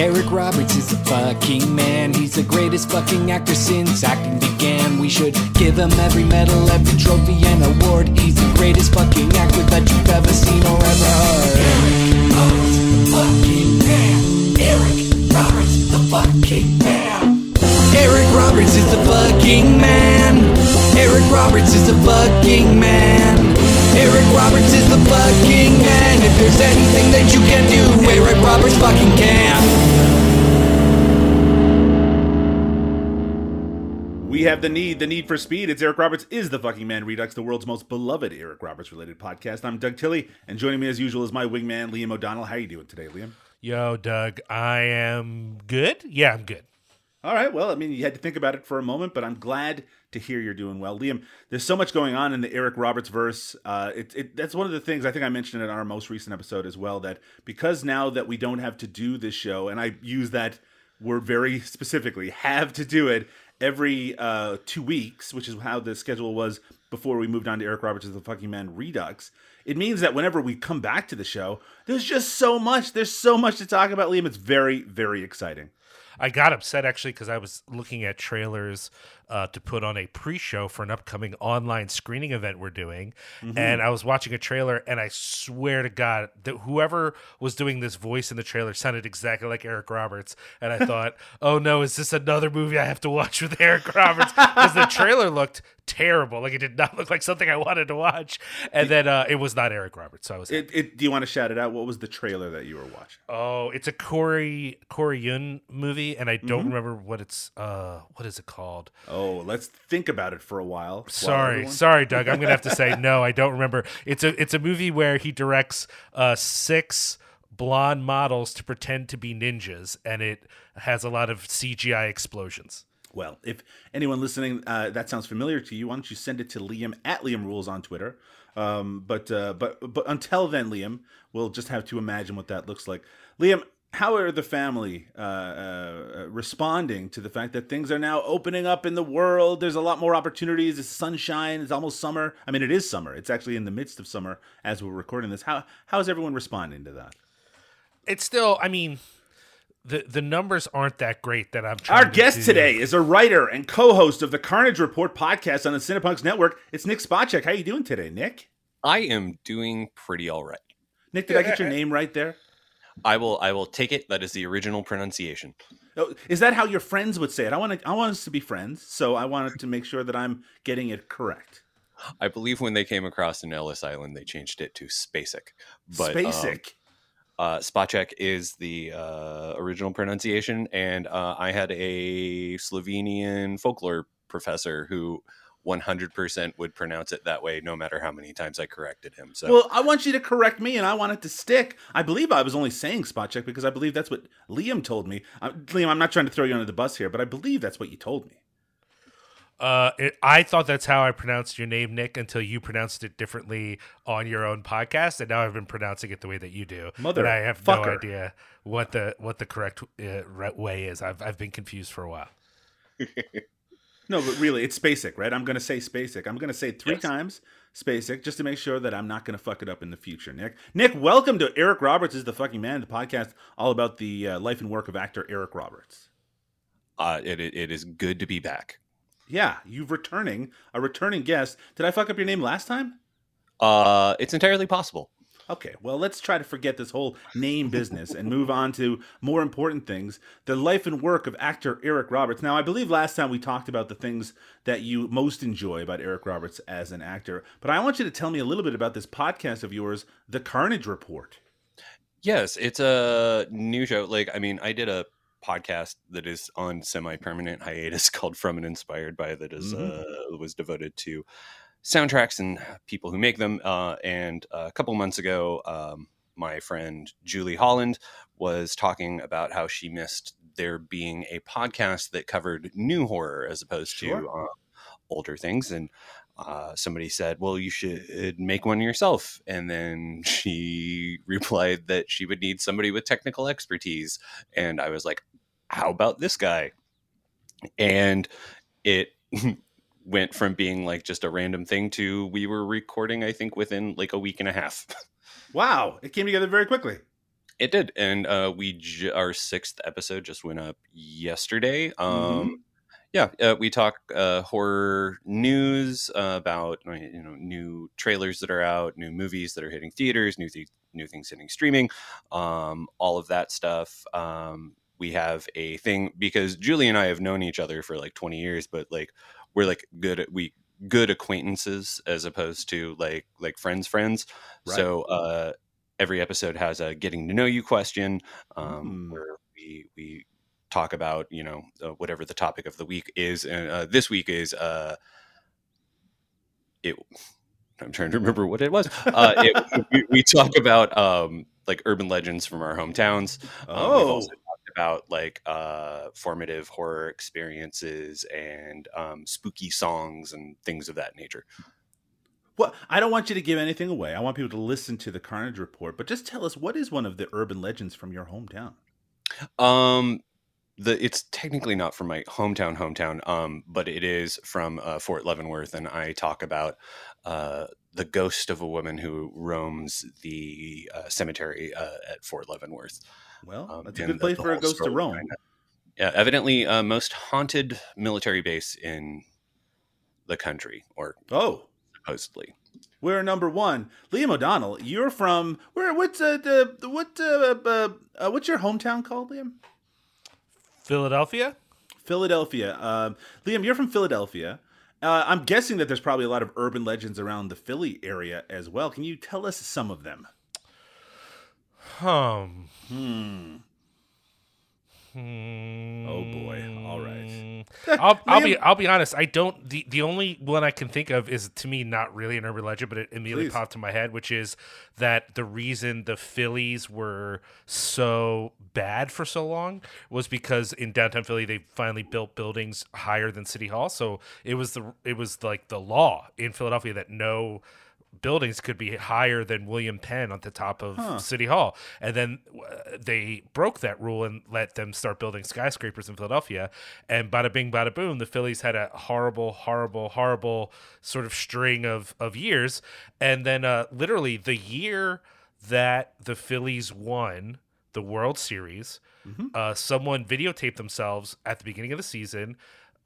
Eric Roberts is a fucking man. He's the greatest fucking actor since acting began. We should give him every medal, every trophy, and award. He's the greatest fucking actor that you've ever seen or ever heard. Eric Roberts, the fucking man. Eric Roberts is the fucking man. Eric Roberts is the fucking man. Eric Roberts is the fucking man. If there's anything that you can do, Eric Roberts fucking can. We have the need, the need for speed. It's Eric Roberts is the fucking man Redux, the world's most beloved Eric Roberts related podcast. I'm Doug Tilley, and joining me as usual is my wingman Liam O'Donnell. How are you doing today, Liam? Yo, Doug, I am good. Yeah, I'm good. All right. Well, I mean, you had to think about it for a moment, but I'm glad to hear you're doing well, Liam. There's so much going on in the Eric Roberts verse. Uh, it, it, that's one of the things I think I mentioned in our most recent episode as well. That because now that we don't have to do this show, and I use that word very specifically, have to do it every uh, two weeks, which is how the schedule was before we moved on to Eric Roberts the fucking man Redux. It means that whenever we come back to the show, there's just so much. There's so much to talk about, Liam. It's very, very exciting. I got upset actually because I was looking at trailers uh, to put on a pre-show for an upcoming online screening event we're doing, and I was watching a trailer, and I swear to God that whoever was doing this voice in the trailer sounded exactly like Eric Roberts, and I thought, oh no, is this another movie I have to watch with Eric Roberts? Because the trailer looked terrible, like it did not look like something I wanted to watch, and then uh, it was not Eric Roberts, so I was. It, it, do you want to shout it out? What was the trailer that you were watching? Oh, it's a Corey Corey Yuen movie, and I don't remember what it's. Uh, what is it called? Oh, let's think about it for a while. while Sorry, everyone- sorry, Doug. I'm gonna have to say no. I don't remember. It's a it's a movie where he directs uh, six blonde models to pretend to be ninjas, and it has a lot of CGI explosions. Well, if anyone listening uh, that sounds familiar to you, why don't you send it to Liam at Liam Rules on Twitter? Um, but uh, but but until then, Liam, we'll just have to imagine what that looks like. Liam, how are the family uh, uh, responding to the fact that things are now opening up in the world? There's a lot more opportunities. It's sunshine. It's almost summer. I mean, it is summer. It's actually in the midst of summer as we're recording this. How how is everyone responding to that? It's still, I mean, the the numbers aren't that great that I'm. trying Our to guest do. today is a writer and co-host of the Carnage Report podcast on the Cinepunks Network. It's Nick Spacek. How are you doing today, Nick? I am doing pretty all right. Nick, did I get your name right there? I will I will take it. That is the original pronunciation. Oh, is that how your friends would say it? I want to, I want us to be friends, so I wanted to make sure that I'm getting it correct. I believe when they came across in Ellis Island, they changed it to Spacek. But um, Spacek. uh, Spacek is the uh, original pronunciation, and uh, I had a Slovenian folklore professor who 100% would pronounce it that way, no matter how many times I corrected him. So well, I want you to correct me, and I want it to stick. I believe I was only saying spot check because I believe that's what Liam told me. Uh, Liam, I'm not trying to throw you under the bus here, but I believe that's what you told me. Uh, it, I thought that's how I pronounced your name, Nick, until you pronounced it differently on your own podcast, and now I've been pronouncing it the way that you do. Mother and I have no idea what the what the correct uh, right way is. I've I've been confused for a while. No, but really, it's Spacek, right? I'm going to say Spacek. I'm going to say it three Yes. times Spacek just to make sure that I'm not going to fuck it up in the future, Nick. Nick, welcome to Eric Roberts is the fucking man, the podcast all about the uh, life and work of actor Eric Roberts. uh, it, it, it is good to be back. Yeah, you've returning, a returning guest. Did I fuck up your name last time? Uh, it's entirely possible. Okay, well, let's try to forget this whole name business and move on to more important things the life and work of actor Eric Roberts. Now, I believe last time we talked about the things that you most enjoy about Eric Roberts as an actor, but I want you to tell me a little bit about this podcast of yours, The Carnage Report. Yes, it's a new show. Like, I mean, I did a podcast that is on semi-permanent hiatus called From and Inspired by that is, Mhm. uh, was devoted to soundtracks and people who make them. Uh, and a couple months ago, um, my friend Julie Holland was talking about how she missed there being a podcast that covered new horror as opposed Sure. to uh, older things. And uh, somebody said, "Well, you should make one yourself." And then she replied that she would need somebody with technical expertise, and I was like, "How about this guy?" And it went from being like just a random thing to we were recording, I think, within like a week and a half. Wow, it came together very quickly. It did, and uh, we j- our sixth episode just went up yesterday. Um, Yeah, uh, we talk uh, horror news uh, about you know new trailers that are out, new movies that are hitting theaters, new th- new things hitting streaming, um, all of that stuff. Um, we have a thing because Julie and I have known each other for like twenty years, but like we're like good at we good acquaintances as opposed to like like friends friends. Right. So uh, every episode has a getting to know you question um, Mm. where we we talk about you know uh, whatever the topic of the week is and uh, this week is uh it i'm trying to remember what it was uh it, we, we talk about um like urban legends from our hometowns um, we've Oh, talked about like uh formative horror experiences and um spooky songs and things of that nature well, I don't want you to give anything away. I want people to listen to the Carnage Report, but just tell us what is one of the urban legends from your hometown? Um, the it's technically not from my hometown, hometown. Um, but it is from uh, Fort Leavenworth, and I talk about uh the ghost of a woman who roams the uh, cemetery uh, at Fort Leavenworth. Well, Um, that's a good place for a whole ghost to story roam. behind. Yeah, evidently, uh, most haunted military base in the country, or Oh, supposedly. we're number one. Liam O'Donnell, you're from where? What's uh, the what? Uh, uh, uh, what's your hometown called, Liam? Philadelphia. Philadelphia. Um, Liam, you're from Philadelphia. Uh, I'm guessing that there's probably a lot of urban legends around the Philly area as well. Can you tell us some of them? Um. Hmm. Oh boy. All right. I'll, I'll be I'll be honest. I don't. The the only one I can think of is to me not really an urban legend, but it immediately Please. popped in my head, which is that the reason the Phillies were so bad for so long was because in downtown Philly they finally built buildings higher than City Hall. So it was the it was like the law in Philadelphia that no buildings could be higher than William Penn on the top of Huh. City Hall. And then uh, they broke that rule and let them start building skyscrapers in Philadelphia. And bada bing, bada boom, the Phillies had a horrible, horrible, horrible sort of string of, of years. And then uh, literally the year that the Phillies won the World Series, uh, someone videotaped themselves at the beginning of the season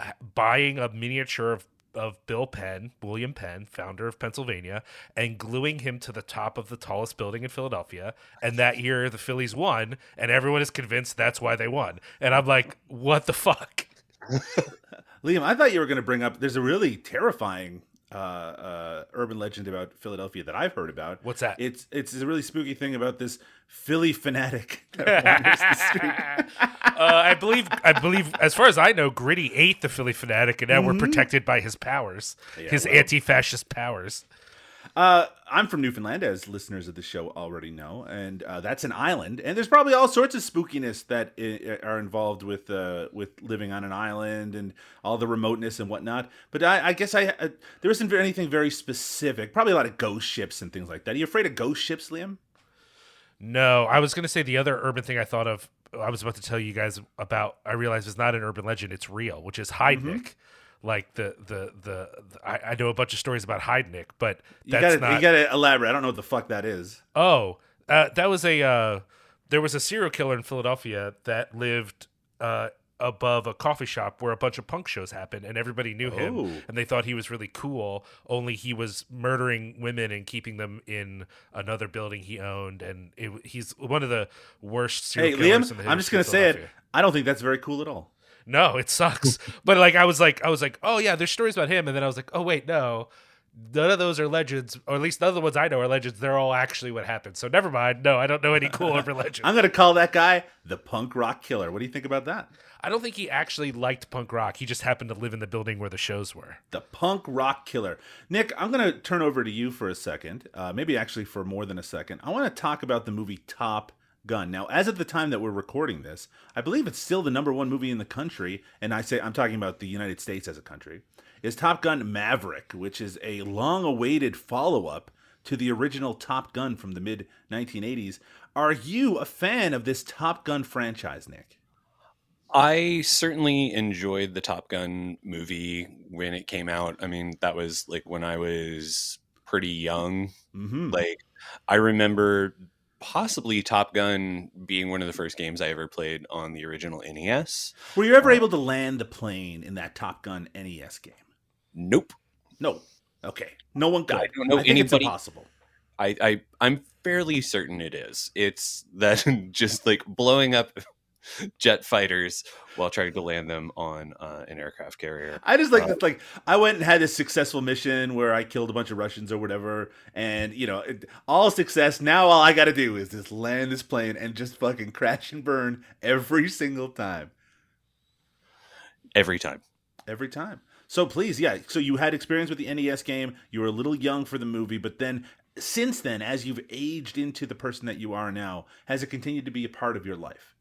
uh, buying a miniature of of Bill Penn, William Penn, founder of Pennsylvania, and gluing him to the top of the tallest building in Philadelphia. And that year, the Phillies won, and everyone is convinced that's why they won. And I'm like, what the fuck? Liam, I thought you were going to bring up. There's a really terrifying uh, uh, urban legend about Philadelphia that I've heard about. What's that? It's it's a really spooky thing about this Phillie Phanatic that wanders the street. uh, I believe, I believe, as far as I know, Gritty ate the Phillie Phanatic, and now we're protected by his powers, Yeah, his well. anti-fascist powers. Uh, I'm from Newfoundland, as listeners of the show already know, and uh, that's an island. And there's probably all sorts of spookiness that i- are involved with uh, with living on an island and all the remoteness and whatnot. But I, I guess I uh, there isn't anything very specific. Probably a lot of ghost ships and things like that. Are you afraid of ghost ships, Liam? No, I was going to say the other urban thing I thought of. I was about to tell you guys about. I realized it's not an urban legend; it's real, which is Heidnik. Like the the the, the I, I know a bunch of stories about Heidnik, but You gotta not. you gotta elaborate. I don't know what the fuck that is. Oh, uh, that was a uh, there was a serial killer in Philadelphia that lived uh, above a coffee shop where a bunch of punk shows happened, and everybody knew Oh. him, and they thought he was really cool. Only he was murdering women and keeping them in another building he owned, and it, he's one of the worst Hey, serial killers in Liam, I'm just gonna of say it. I don't think that's very cool at all. No, it sucks. but like I was like I was like, oh yeah, there's stories about him, and then I was like, oh wait, no. None of those are legends, or at least none of the ones I know are legends. They're all actually what happened. So never mind. No, I don't know any cool urban legends. I'm gonna call that guy the punk rock killer. What do you think about that? I don't think he actually liked punk rock. He just happened to live in the building where the shows were. The punk rock killer. Nick, I'm going to turn over to you for a second, uh, maybe actually for more than a second. I want to talk about the movie Top Gun. Now, as of the time that we're recording this, I believe it's still the number one movie in the country, and I say I'm talking about the United States as a country, is Top Gun Maverick, which is a long awaited follow up to the original Top Gun from the mid 1980s. Are you a fan of this Top Gun franchise, Nick? I certainly enjoyed the Top Gun movie when it came out. I mean, that was like when I was pretty young. Mm-hmm. Like, I remember possibly Top Gun being one of the first games I ever played on the original NES. Were you ever uh, able to land the plane in that Top Gun NES game? Nope. No. Okay. No one could. I don't know think it's impossible. I, I I'm fairly certain it is. It's that just like blowing up jet fighters while trying to land them on uh, an aircraft carrier. I just like Uh, like I went and had this successful mission where I killed a bunch of Russians or whatever, and you know, it, all success. Now all I got to do is just land this plane and just fucking crash and burn every single time, Every time. every time. So please, yeah. So you had experience with the NES game. You were a little young for the movie, but then since then, as you've aged into the person that you are now, has it continued to be a part of your life?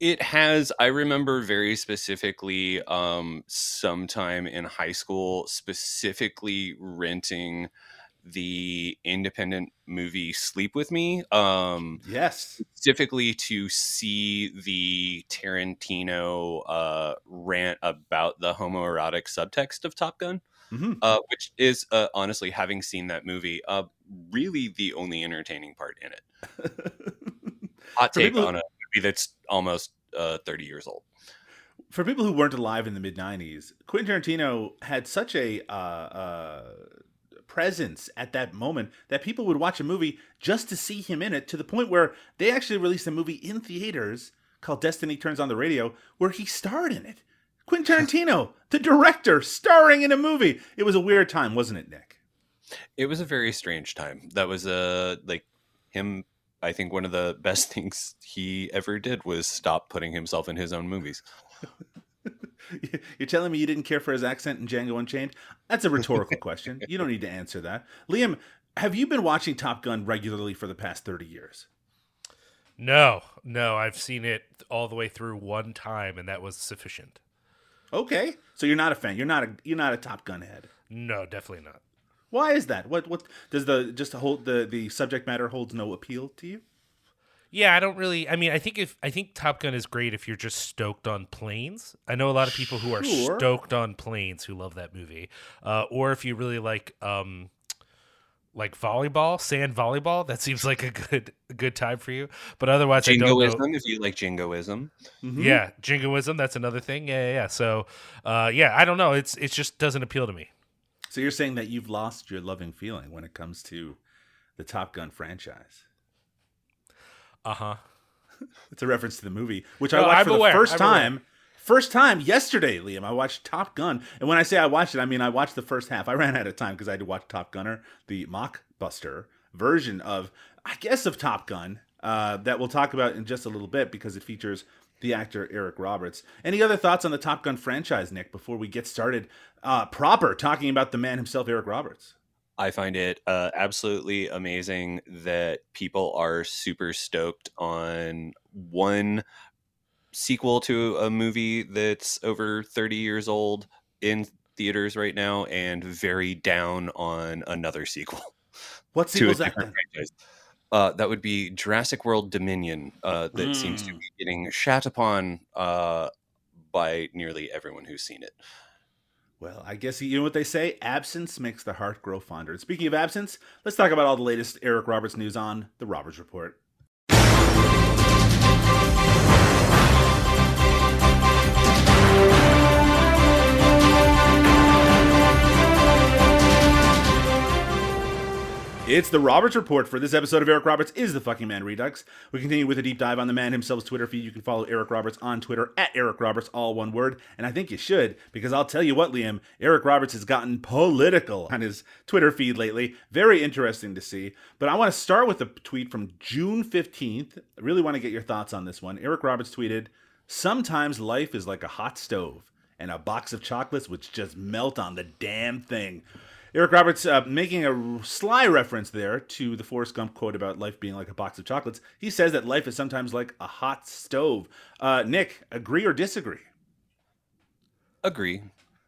It has. I remember very specifically um, sometime in high school, specifically renting the independent movie Sleep with Me. Um, Yes. specifically to see the Tarantino uh, rant about the homoerotic subtext of Top Gun, hmm uh, which is uh, honestly, having seen that movie, uh, really the only entertaining part in it. Hot take people on a movie that's almost uh, 30 years old. for people who weren't alive in the mid 90s quentin tarantino had such a uh, uh, presence at that moment that people would watch a movie just to see him in it to the point where they actually released a movie in theaters called destiny turns on the radio where he starred in it quentin tarantino the director starring in a movie it was a weird time wasn't it nick It was a very strange time. That was uh, like him. I think one of the best things he ever did was stop putting himself in his own movies. You're telling me you didn't care for his accent in Django Unchained? That's a rhetorical question. You don't need to answer that. Liam, have you been watching Top Gun regularly for the past 30 years? No, no, I've seen it all the way through one time, and that was sufficient. Okay. So you're not a fan. You're not a you're not a Top Gun head. No, definitely not. Why is that? What what does the just hold the the subject matter holds no appeal to you? Yeah, I don't really. I mean, I think if I think Top Gun is great if you're just stoked on planes. I know a lot of people who are Sure. stoked on planes who love that movie, uh, or if you really like um, like volleyball, sand volleyball. That seems like a good a good time for you. But otherwise, I don't know. Jingoism, if you like jingoism. Mhm. Yeah, jingoism. That's another thing. Yeah, yeah. yeah. So, uh, yeah, I don't know. It's it just doesn't appeal to me. So you're saying that you've lost your loving feeling when it comes to the Top Gun franchise. Uh huh. It's a reference to the movie, which No, I watched I'm for the 1st I'm time. First time yesterday, Liam. I watched Top Gun, and when I say I watched it, I mean I watched the first half. I ran out of time because I had to watch Top Gunner, the mockbuster version of, I guess, of Top Gun uh, that we'll talk about in just a little bit because it features the actor Eric Roberts. Any other thoughts on the Top Gun franchise, Nick? Before we get started uh, proper talking about the man himself, Eric Roberts. I find it uh, absolutely amazing that people are super stoked on one sequel to a movie that's over 30 years old in theaters right now and very down on another sequel What sequel sequel's that? franchise. Uh, that would be Jurassic World Dominion, uh, that seems to Mm. be getting shat upon uh, by nearly everyone who's seen it. Well, I guess you know what they say absence makes the heart grow fonder. And speaking of absence, let's talk about all the latest Eric Roberts news on The Roberts Report. It's the Roberts Report for this episode of Eric Roberts is the fucking man Redux. We continue with a deep dive on the man himself's Twitter feed. You can follow Eric Roberts on Twitter at Eric Roberts, all one word. And I think you should, because I'll tell you what, Liam, Eric Roberts has gotten political on his Twitter feed lately. Very interesting to see. But I want to start with a tweet from June 15th. I really want to get your thoughts on this one. Eric Roberts tweeted, Sometimes life is like a hot stove, and a box of chocolates which just melt on the damn thing. Eric Roberts uh, making a sly reference there to the Forrest Gump quote about life being like a box of chocolates. He says that life is sometimes like a hot stove. Uh, Nick, agree or disagree? Agree.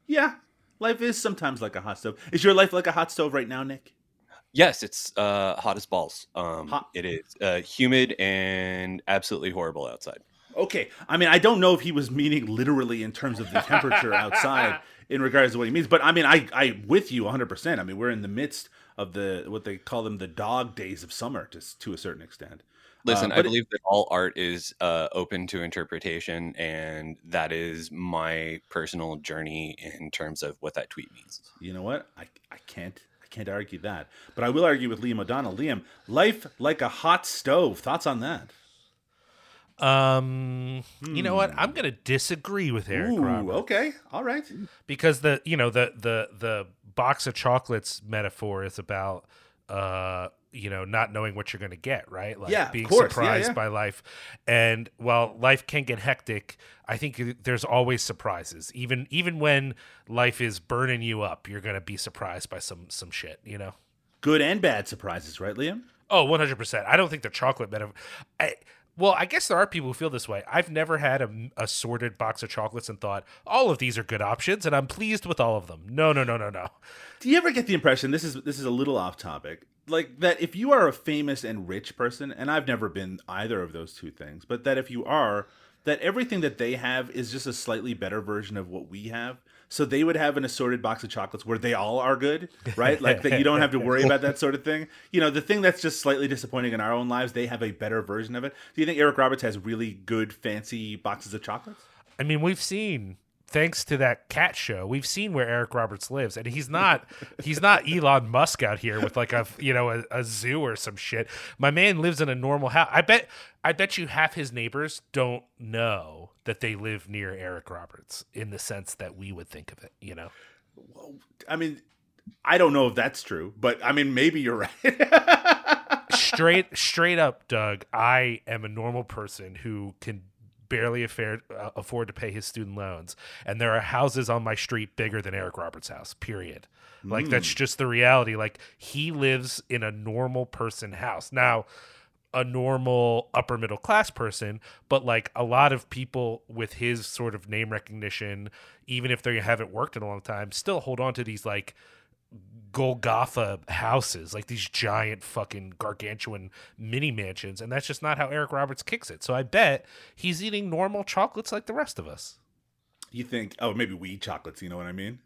Yeah, life is sometimes like a hot stove. Is your life like a hot stove right now, Nick? Yes, it's uh, hot as balls. Um, Hot. It is uh, humid and absolutely horrible outside. Okay, I mean, I don't know if he was meaning literally in terms of the temperature outside in regards to what he means, but I mean, I I with you 100. percent I mean, we're in the midst of the what they call them the dog days of summer, to to a certain extent. Listen, Uh, I but it- believe that all art is uh, open to interpretation, and that is my personal journey in terms of what that tweet means. You know what? I, I can't I can't argue that. But I will argue with Liam O'Donnell. Liam, life like a hot stove. Thoughts on that? Um, you know what? I'm gonna disagree with Eric Ooh, okay. All right. because the you know the the the box of chocolates metaphor is about uh you know not knowing what you're gonna get right like Yeah, being course. Yeah, surprised yeah. by life and while life can get hectic i think there's always surprises even even when life is burning you up you're gonna be surprised by some some shit you know Good and bad surprises, right, Liam? Oh, 100%. I don't think the chocolate metaphor. I, well, I guess there are people who feel this way. I've never had a, a sorted box of chocolates and thought, all of these are good options, and I'm pleased with all of them. No, no, no, no, no. Do you ever get the impression this is this is a little off topic, like that if you are a famous and rich person, and I've never been either of those two things, but that if you are, that everything that they have is just a slightly better version of what we have. So they would have an assorted box of chocolates where they all are good, right? Like that you don't have to worry about that sort of thing. You know, the thing that's just slightly disappointing in our own lives, they have a better version of it. Do you think Eric Roberts has really good, fancy boxes of chocolates? I mean, we've seen thanks to that cat show, we've seen where Eric Roberts lives, and he's not he's not Elon Musk out here with like a you know a, a zoo or some shit. My man lives in a normal house. I bet I bet you half his neighbors don't know that they live near Eric Roberts in the sense that we would think of it. You know. I mean, I don't know if that's true, but I mean, maybe you're right. straight straight up doug i am a normal person who can barely afford, uh, afford to pay his student loans and there are houses on my street bigger than eric roberts house period like that's just the reality like he lives in a normal person house now a normal upper middle class person, but like a lot of people with his sort of name recognition, even if they haven't worked in a long time, still hold on to these like Golgotha houses, like these giant fucking gargantuan mini mansions, and that's just not how Eric Roberts kicks it. So I bet he's eating normal chocolates like the rest of us. you think, oh, maybe we eat chocolates. You know what I mean?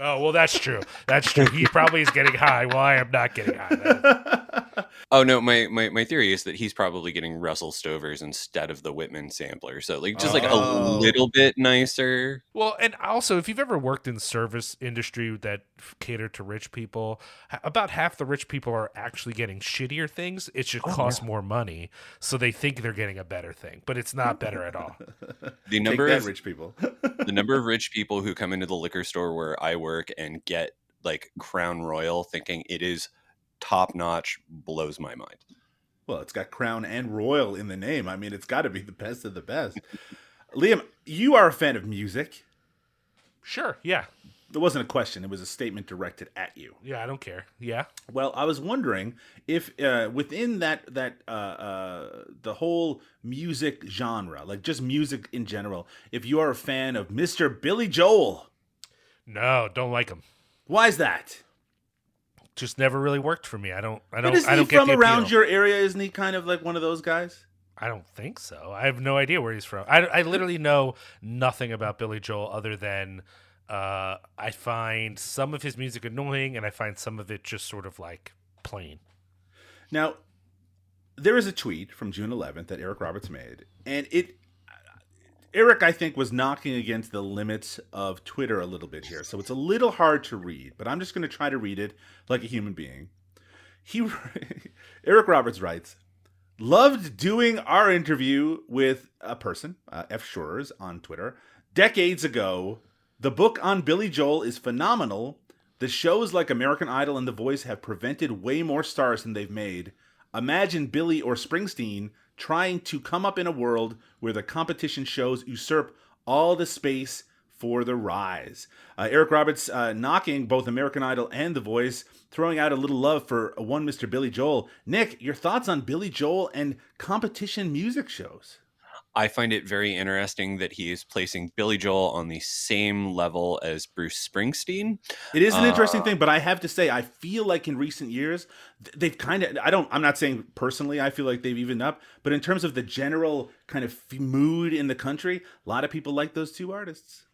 Oh well, that's true. That's true. He probably is getting high. Well, I am not getting high. That- Oh no, my, my my theory is that he's probably getting Russell Stovers instead of the Whitman sampler. So like just like a Oh. little bit nicer. Well, and also, if you've ever worked in service industry that f- cater to rich people, about half the rich people are actually getting shittier things. It just oh, costs more money, so they think they're getting a better thing, but it's not better at all. The Take number that, of rich people. the number of rich people who come into the liquor store where I work and get like Crown Royal thinking it is top notch blows my mind. well, it's got Crown and Royal in the name. I mean, it's got to be the best of the best. Liam, you are a fan of music. Sure, yeah, It wasn't a question; it was a statement directed at you. yeah, I don't care. Yeah, Well, I was wondering if uh, within that that uh, uh, the whole music genre, like just music in general, if you are a fan of Mr. Billy Joel, no, don't like him. why is that? Just never really worked for me. I don't. I don't. But isn't I he don't get from around appeal. your area? Isn't he kind of like one of those guys? I don't think so. I have no idea where he's from. I, I literally know nothing about Billy Joel other than uh, I find some of his music annoying and I find some of it just sort of like plain. Now, there is a tweet from June 11th that Eric Roberts made, and it. Eric, I think, was knocking against the limits of Twitter a little bit here, so it's a little hard to read. But I'm just going to try to read it like a human being. He, Eric Roberts writes, "Loved doing our interview with a person, uh, F. Shores, on Twitter decades ago. The book on Billy Joel is phenomenal. The shows like American Idol and The Voice have prevented way more stars than they've made. Imagine Billy or Springsteen trying to come up in a world where the competition shows usurp all the space for the rise. Uh, Eric Roberts uh, knocking both American Idol and The Voice, throwing out a little love for one Mr. Billy Joel. Nick, your thoughts on Billy Joel and competition music shows? I find it very interesting that he is placing Billy Joel on the same level as Bruce Springsteen. It is an interesting Uh, thing, but I have to say, I feel like in recent years, they've kind of, I don't, I'm not saying personally, I feel like they've evened up, but in terms of the general kind of f- mood in the country, a lot of people like those two artists.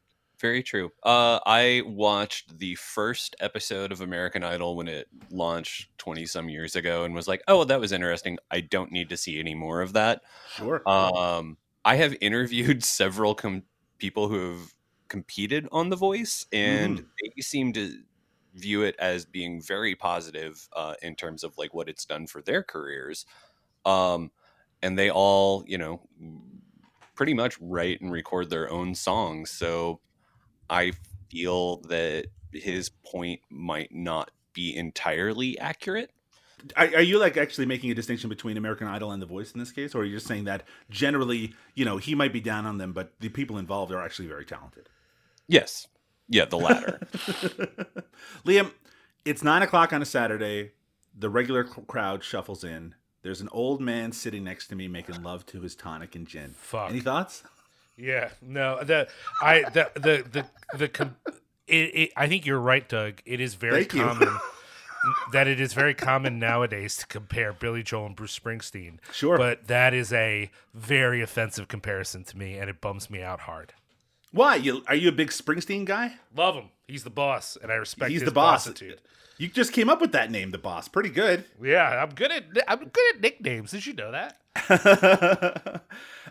Very true. Uh, I watched the first episode of American Idol when it launched 20 some years ago and was like, oh, that was interesting. I don't need to see any more of that. Sure. Um, I have interviewed several com- people who have competed on The Voice, and Mhm. they seem to view it as being very positive uh, in terms of like what it's done for their careers. Um, and they all, you know, pretty much write and record their own songs. So I feel that his point might not be entirely accurate. Are, are you like actually making a distinction between American Idol and The Voice in this case, or are you just saying that generally, you know, he might be down on them, but the people involved are actually very talented? Yes. Yeah, the latter. Liam, it's nine o'clock on a Saturday. The regular crowd shuffles in. There's an old man sitting next to me making love to his tonic and gin. Fuck. Any thoughts? Yeah, no, the I the the the the com- it, it, I think you're right, Doug. It is very Thank you. common that it is very common nowadays to compare Billy Joel and Bruce Springsteen. Sure. but that is a very offensive comparison to me, and it bums me out hard. Why? You are you a big Springsteen guy? Love him. He's the boss, and I respect He's his the boss. bossitude. You just came up with that name, the boss. Pretty good. Yeah, I'm good at I'm good at nicknames. Did you know that?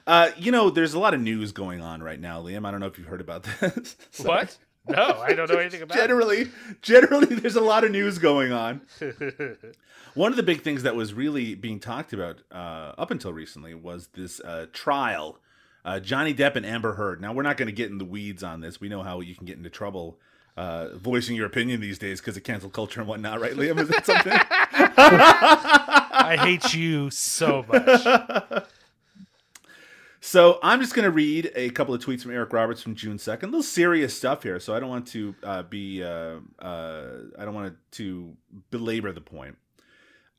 uh, you know, there's a lot of news going on right now, Liam. I don't know if you've heard about this. What? No, I don't know anything about it. generally, generally, there's a lot of news going on. One of the big things that was really being talked about uh, up until recently was this uh, trial, uh, Johnny Depp and Amber Heard. Now, we're not going to get in the weeds on this. We know how you can get into trouble uh, voicing your opinion these days because of cancel culture and whatnot, right, Liam? Is that something? I hate you so much. So I'm just going to read a couple of tweets from Eric Roberts from June 2nd. A little serious stuff here, so I don't want to uh, be uh, uh, I don't want to belabor the point.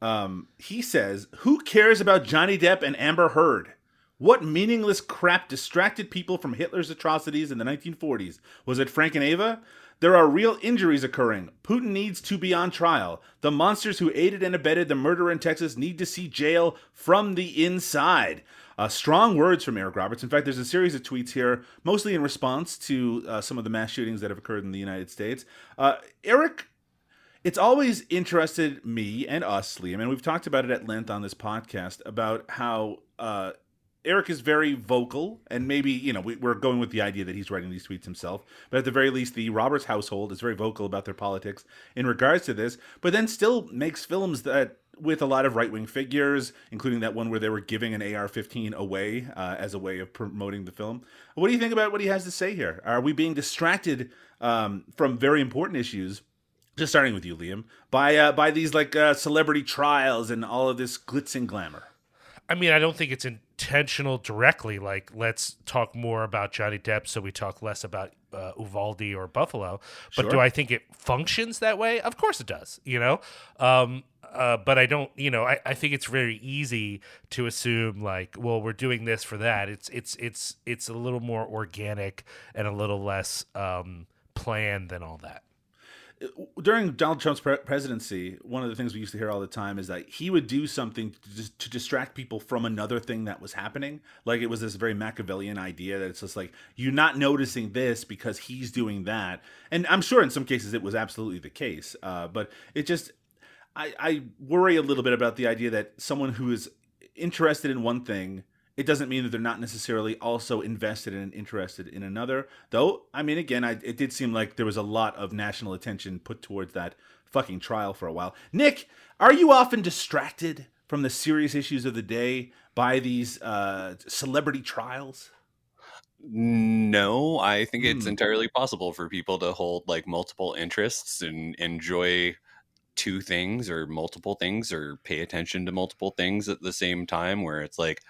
Um, he says, "Who cares about Johnny Depp and Amber Heard? What meaningless crap distracted people from Hitler's atrocities in the 1940s? Was it Frank and Ava?" There are real injuries occurring. Putin needs to be on trial. The monsters who aided and abetted the murder in Texas need to see jail from the inside. Uh, strong words from Eric Roberts. In fact, there's a series of tweets here, mostly in response to uh, some of the mass shootings that have occurred in the United States. Uh, Eric, it's always interested me and us, Liam, and we've talked about it at length on this podcast about how uh, Eric is very vocal, and maybe you know we, we're going with the idea that he's writing these tweets himself. But at the very least, the Roberts household is very vocal about their politics in regards to this. But then still makes films that with a lot of right wing figures, including that one where they were giving an AR 15 away uh, as a way of promoting the film. What do you think about what he has to say here? Are we being distracted um, from very important issues? Just starting with you, Liam, by uh, by these like uh, celebrity trials and all of this glitz and glamour. I mean, I don't think it's intentional directly. Like, let's talk more about Johnny Depp so we talk less about uh, Uvalde or Buffalo. But Sure. do I think it functions that way? Of course it does, you know? Um, uh, but I don't, you know, I, I think it's very easy to assume like, well, we're doing this for that. It's it's it's it's a little more organic and a little less um, planned than all that. during Donald Trump's pre- presidency, one of the things we used to hear all the time is that he would do something to, to distract people from another thing that was happening. Like it was this very Machiavellian idea that it's just like you're not noticing this because he's doing that. And I'm sure in some cases it was absolutely the case. Uh, but it just, I, I worry a little bit about the idea that someone who is interested in one thing it doesn't mean that they're not necessarily also invested and interested in another. Though, I mean, again, I, it did seem like there was a lot of national attention put towards that fucking trial for a while. Nick, are you often distracted from the serious issues of the day by these uh, celebrity trials? No, I think it's Hmm. entirely possible for people to hold like multiple interests and enjoy two things or multiple things or pay attention to multiple things at the same time where it's like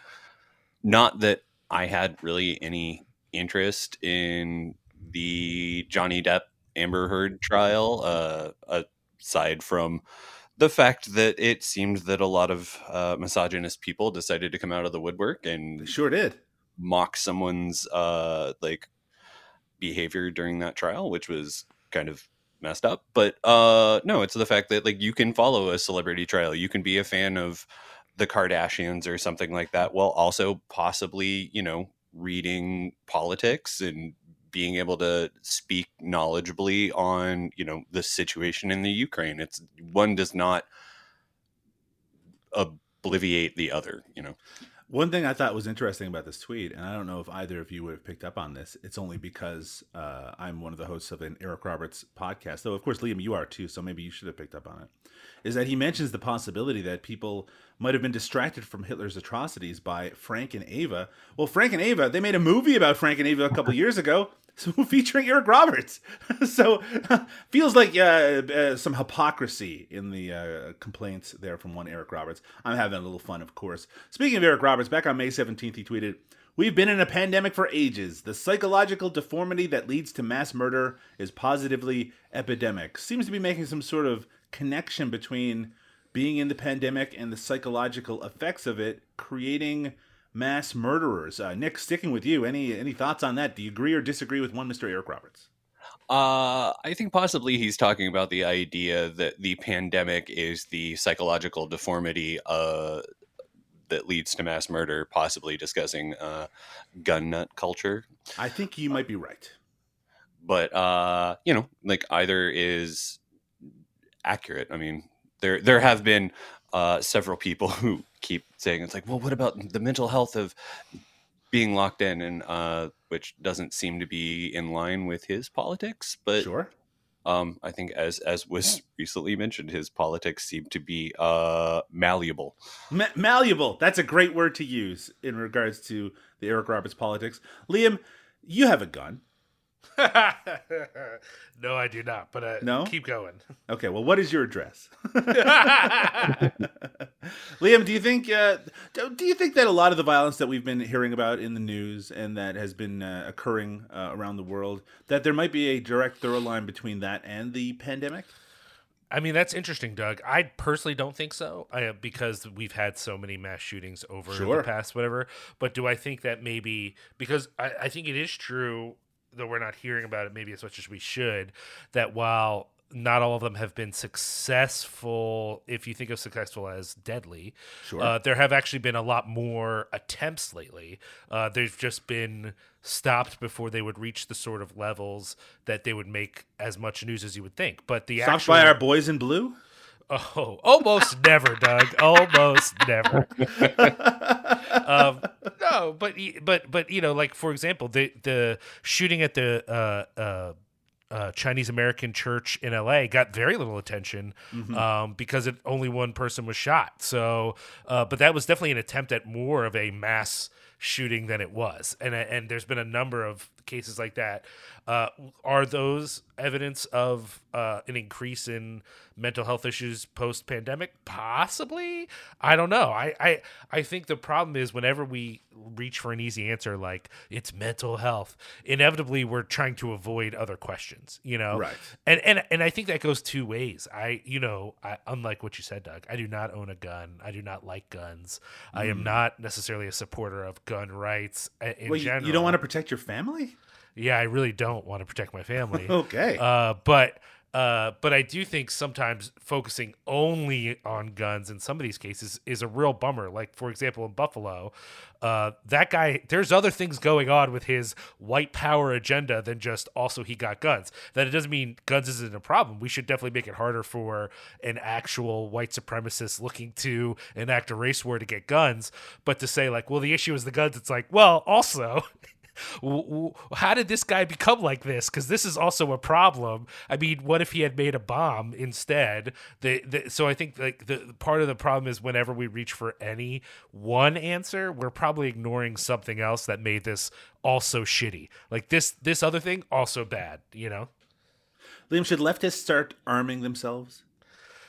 not that I had really any interest in the Johnny Depp Amber Heard trial uh aside from the fact that it seemed that a lot of uh, misogynist people decided to come out of the woodwork and They sure did. mock someone's uh like behavior during that trial which was kind of messed up but uh no it's the fact that like you can follow a celebrity trial you can be a fan of the kardashians or something like that while also possibly you know reading politics and being able to speak knowledgeably on you know the situation in the Ukraine. It's one does not obliviate the other. You know. One thing I thought was interesting about this tweet, and I don't know if either of you would have picked up on this. It's only because uh, I'm one of the hosts of an Eric Roberts podcast, though of course Liam, you are too, so maybe you should have picked up on it. Is that he mentions the possibility that people might have been distracted from Hitler's atrocities by Frank and Ava. Well, Frank and Ava, they made a movie about Frank and Ava a couple years ago. So featuring Eric Roberts, so feels like uh, uh, some hypocrisy in the uh, complaints there from one Eric Roberts. I'm having a little fun, of course. Speaking of Eric Roberts, back on May 17th, he tweeted, "We've been in a pandemic for ages. The psychological deformity that leads to mass murder is positively epidemic." Seems to be making some sort of connection between being in the pandemic and the psychological effects of it, creating mass murderers. Uh, Nick, sticking with you, any any thoughts on that? Do you agree or disagree with one Mr. Eric Roberts? Uh, I think possibly he's talking about the idea that the pandemic is the psychological deformity uh, that leads to mass murder, possibly discussing uh, gun nut culture. I think you might be right. But, uh, you know, like either is accurate. I mean, there there have been uh, several people who keep saying it's like, well, what about the mental health of being locked in, and uh, which doesn't seem to be in line with his politics. But Sure. um, I think, as as was recently mentioned, his politics seem to be uh, malleable. Ma- malleable. That's a great word to use in regards to the Eric Roberts politics. Liam, you have a gun. no, I do not. But uh, No? keep going. Okay, well, what is your address? Liam, do you think uh, do you think that a lot of the violence that we've been hearing about in the news and that has been uh, occurring uh, around the world that there might be a direct thorough line between that and the pandemic? I mean, that's interesting, Doug. I personally don't think so, I, because we've had so many mass shootings over Sure. the past, whatever. But do I think that maybe because I, I think it is true, though we're not hearing about it maybe as much as we should, that while not all of them have been successful, if you think of successful as deadly, Sure. uh, there have actually been a lot more attempts lately. Uh, they've just been stopped before they would reach the sort of levels that they would make as much news as you would think. But the Stopped actual by our boys in blue. Oh, almost never, Doug. Almost never. um, no, but but but you know, like for example, the the shooting at the uh, uh, uh, Chinese American church in LA got very little attention um, because it, only one person was shot. So, uh, but that was definitely an attempt at more of a mass shooting than it was, and and there's been a number of cases like that. Uh, are those evidence of uh, an increase in mental health issues post pandemic? Possibly. I don't know. I, I I think the problem is whenever we reach for an easy answer like it's mental health, inevitably we're trying to avoid other questions. You know, Right. and and and I think that goes two ways. I you know, I, unlike what you said, Doug, I do not own a gun. I do not like guns. I am not necessarily a supporter of gun rights uh, in Well, general. you don't want to protect your family? Yeah, I really don't want to protect my family. Okay. Uh, but uh, but I do think sometimes focusing only on guns in some of these cases is a real bummer. Like for example, in Buffalo, uh, that guy. There's other things going on with his white power agenda than just also he got guns. That it doesn't mean guns isn't a problem. We should definitely make it harder for an actual white supremacist looking to enact a race war to get guns. But to say like, well, the issue is the guns. It's like, well, also. how did this guy become like this? Because this is also a problem. I mean, what if he had made a bomb instead? The, the, so I think like the part of the problem is whenever we reach for any one answer, we're probably ignoring something else that made this also shitty. Like this this other thing also bad. You know. Liam, should leftists start arming themselves?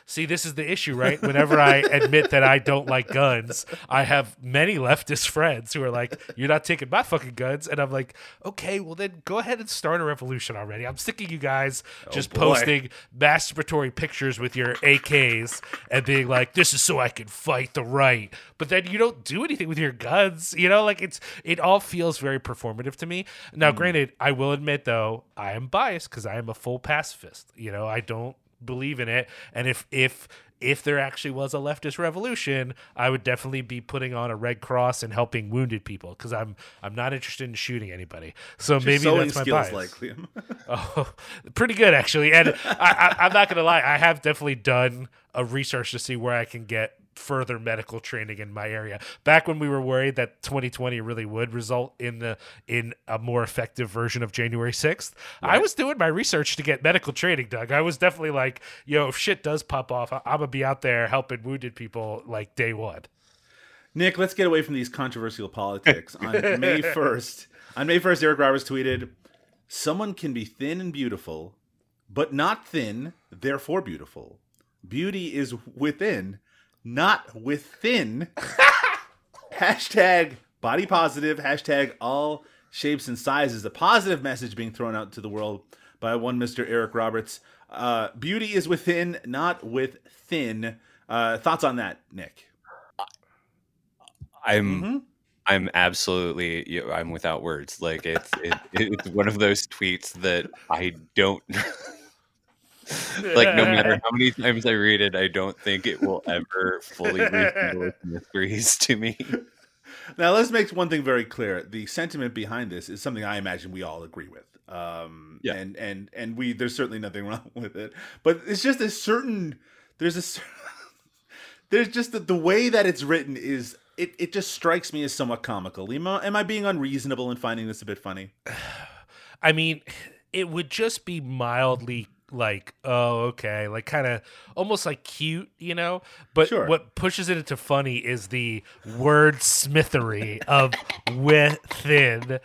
See, this is the issue, right? Whenever I admit that I don't like guns, I have many leftist friends who are like, "You're not taking my fucking guns," and I'm like, "Okay, well then go ahead and start a revolution already." I'm sick of you guys oh, just boy. posting masturbatory pictures with your AKs and being like, "This is so I can fight the right," but then you don't do anything with your guns. You know, like it's it all feels very performative to me. Now, hmm. granted, I will admit though, I am biased because I am a full pacifist. You know, I don't believe in it and if if if there actually was a leftist revolution, I would definitely be putting on a red cross and helping wounded people because I'm I'm not interested in shooting anybody. So Your maybe that's my skills bias. like Liam. Oh, pretty good actually. And I, I, I'm not gonna lie, I have definitely done a research to see where I can get further medical training in my area. Back when we were worried that 2020 really would result in the in a more effective version of January 6th, I was doing my research to get medical training, Doug. I was definitely like, yo, if shit does pop off, I- I'm gonna be out there helping wounded people like day one. Nick, let's get away from these controversial politics. On May 1st, on May 1st, Eric Roberts tweeted, Someone can be thin and beautiful, but not thin, therefore beautiful. Beauty is within, not within. hashtag body positive, hashtag all shapes and sizes. A positive message being thrown out to the world by one Mr. Eric Roberts. Uh, beauty is within, not with thin. Uh, thoughts on that, Nick? I'm Mhm. I'm absolutely I'm without words. Like it's it, it's one of those tweets that I don't like. No matter how many times I read it, I don't think it will ever fully reveal its mysteries to me. Now let's make one thing very clear: the sentiment behind this is something I imagine we all agree with. Um, Yeah. and and and we there's certainly nothing wrong with it, but it's just a certain there's a there's just the, the way that it's written is it it just strikes me as somewhat comical. Lima, am I being unreasonable in finding this a bit funny? I mean, it would just be mildly like, oh, okay, like kind of almost like cute, you know? But Sure. what pushes it into funny is the word smithery of within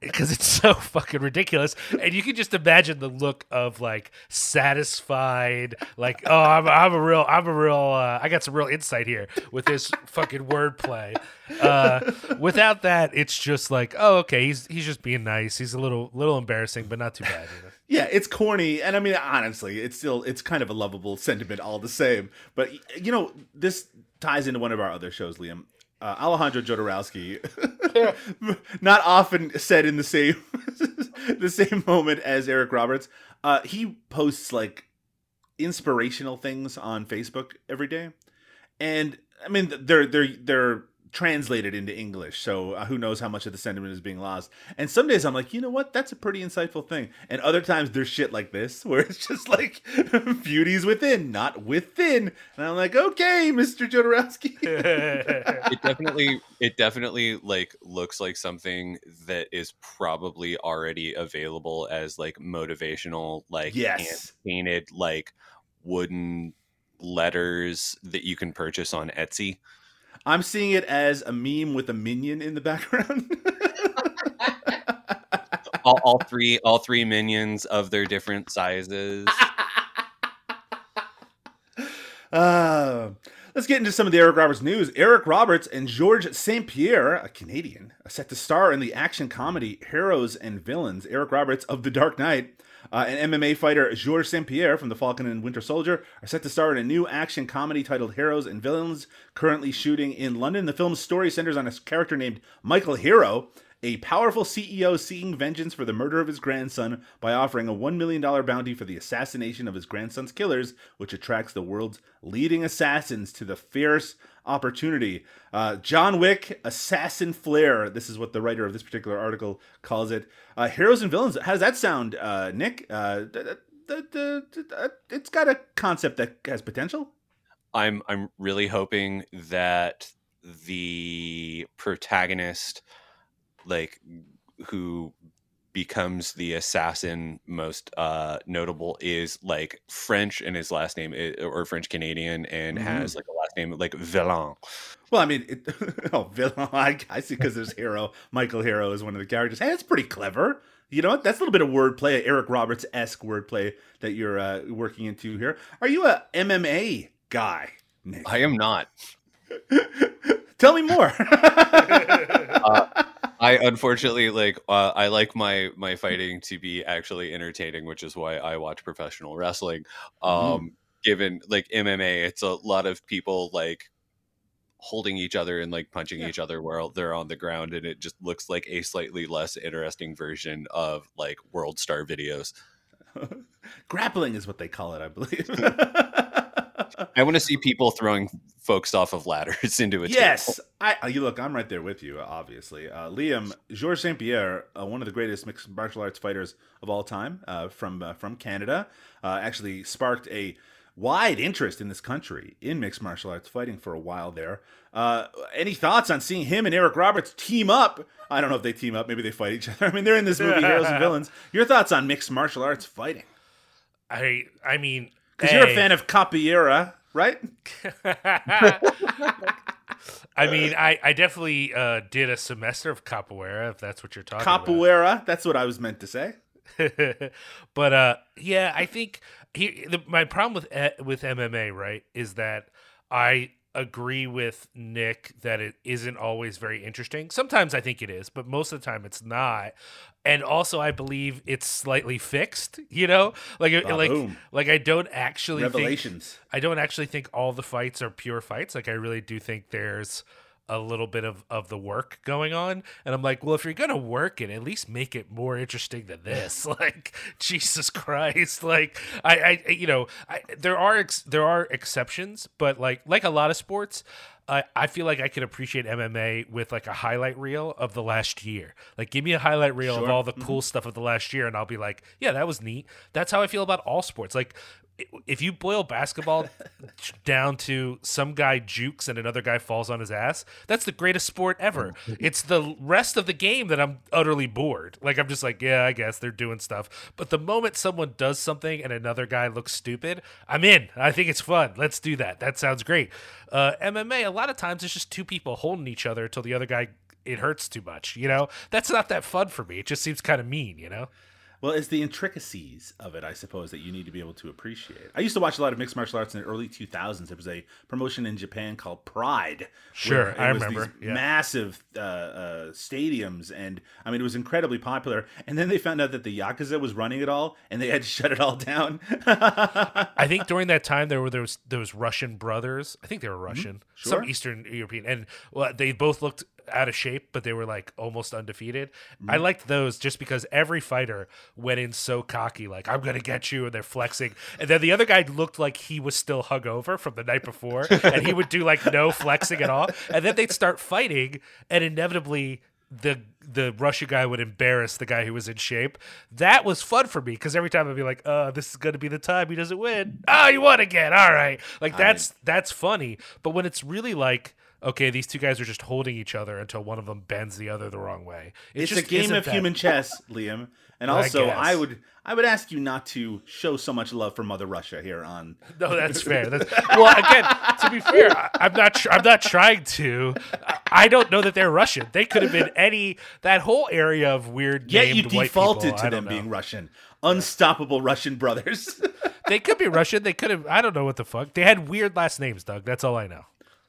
because it's so fucking ridiculous. And you can just imagine the look of like satisfied, like, oh, I'm, I'm a real, I'm a real, uh, I got some real insight here with this fucking wordplay. Uh, without that, it's just like, oh, okay, he's he's just being nice. He's a little little embarrassing, but not too bad. You know? Yeah, it's corny, and I mean, honestly, it's still it's kind of a lovable sentiment all the same. But you know, this ties into one of our other shows, Liam. Uh, Alejandro Jodorowsky, not often said in the same the same moment as Eric Roberts. Uh, he posts like inspirational things on Facebook every day, and I mean, they're they're they're translated into English, so uh, who knows how much of the sentiment is being lost. And some days I'm like, you know what, that's a pretty insightful thing. And other times there's shit like this where it's just like beauty's within, not within. And I'm like, okay, Mr. Jodorowsky. It definitely it definitely like looks like something that is probably already available as like motivational like Yes. painted like wooden letters that you can purchase on Etsy. I'm seeing it as a meme with a minion in the background. all, all three all three minions of their different sizes. Uh, let's get into some of the Eric Roberts news. Eric Roberts and Georges St. Pierre, a Canadian, are set to star in the action comedy Heroes and Villains. Eric Roberts of The Dark Knight uh, MMA fighter Georges St. Pierre from The Falcon and Winter Soldier are set to star in a new action comedy titled Heroes and Villains, currently shooting in London. The film's story centers on a character named Michael Hero, a powerful CEO seeking vengeance for the murder of his grandson by offering a $1 million bounty for the assassination of his grandson's killers, which attracts the world's leading assassins to the fierce opportunity. Uh, John Wick, Assassin Flair. This is what the writer of this particular article calls it. Uh, Heroes and Villains. How does that sound, uh, Nick? Uh, th- it's got a concept that has potential. I'm I'm really hoping that the protagonist like who becomes the assassin most uh notable is like French and his last name is, or French Canadian and Mhm. has like a last name like Villain. Well, I mean, it, oh, villain. I, I see because there's Hero. Michael Hero is one of the characters. Hey, that's pretty clever. You know what? That's a little bit of wordplay, Eric Roberts esque wordplay that you're uh, working into here. Are you a MMA guy, Nick? I am not. Tell me more. I unfortunately like uh, I like my my fighting to be actually entertaining, which is why I watch professional wrestling. Um, Mhm. Given like MMA, it's a lot of people like holding each other and like punching Yeah. each other while they're on the ground, and it just looks like a slightly less interesting version of like World Star videos. Grappling is what they call it, I believe. I want to see people throwing folks off of ladders into a yes, I uh, you look. I'm right there with you. Obviously, uh, Liam Georges Saint Pierre, uh, one of the greatest mixed martial arts fighters of all time, uh, from uh, from Canada, uh, actually sparked a wide interest in this country in mixed martial arts fighting for a while there. Uh, any thoughts on seeing him and Eric Roberts team up? I don't know if they team up. Maybe they fight each other. I mean, they're in this movie, Heroes and Villains. Your thoughts on mixed martial arts fighting? I I mean, Because you're a fan of Capoeira, right? I mean, I, I definitely uh, did a semester of capoeira, if that's what you're talking about. Capoeira. That's what I was meant to say. but uh, yeah, I think he, the, my problem with eh, with MMA right is that I agree with Nick that it isn't always very interesting. Sometimes I think it is, but most of the time it's not. And also, I believe it's slightly fixed. You know, like like boom. like I don't actually think, Revelations. I don't actually think all the fights are pure fights. Like I really do think there's a little bit of, of the work going on. And I'm like, well, if you're gonna work it, at least make it more interesting than this. like, Jesus Christ. Like I, I you know, I, there are ex- there are exceptions, but like like a lot of sports, I I feel like I could appreciate MMA with like a highlight reel of the last year. Like, give me a highlight reel of all the mm-hmm. cool stuff of the last year, and I'll be like, yeah, that was neat. That's how I feel about all sports. Like, if you boil basketball down to some guy jukes and another guy falls on his ass, that's the greatest sport ever. It's the rest of the game that I'm utterly bored. Like, I'm just like, yeah, I guess they're doing stuff. But the moment someone does something and another guy looks stupid, I'm in. I think it's fun. Let's do that. That sounds great. Uh, MMA, a lot of times it's just two people holding each other until the other guy. It hurts too much, you know. That's not that fun for me. It just seems kind of mean, you know. Well, it's the intricacies of it, I suppose, that you need to be able to appreciate. I used to watch a lot of mixed martial arts in the early 2000s. There was a promotion in Japan called Pride. Sure, I remember, yeah. Massive uh, uh, stadiums, and I mean, it was incredibly popular. And then they found out that the Yakuza was running it all, and they had to shut it all down. I think during that time there were those those Russian brothers. I think they were Russian, Sure. some Eastern European, and well, they both looked out of shape, but they were like almost undefeated. I liked those just because every fighter went in so cocky, like I'm gonna get you, and they're flexing, and then the other guy looked like he was still hungover from the night before, and he would do like no flexing at all, and then they'd start fighting, and inevitably the the Russia guy would embarrass the guy who was in shape. That was fun for me because every time I'd be like, "Uh, this is gonna be the time he doesn't win." Oh, he won again. All right, like that's that's funny. But when it's really like, okay, these two guys are just holding each other until one of them bends the other the wrong way. It it's a game of that- human chess, Liam. And also, guess. I, would I would ask you not to show so much love for Mother Russia here on. No, that's fair. That's, well, again, to be fair, I, I'm not. Tr- I'm not trying to. I, I don't know that they're Russian. They could have been any. That whole area of weird. Yet you defaulted to them know. being Russian, unstoppable Russian brothers. They could be Russian. They could have. I don't know what the fuck. They had weird last names, Doug. That's all I know.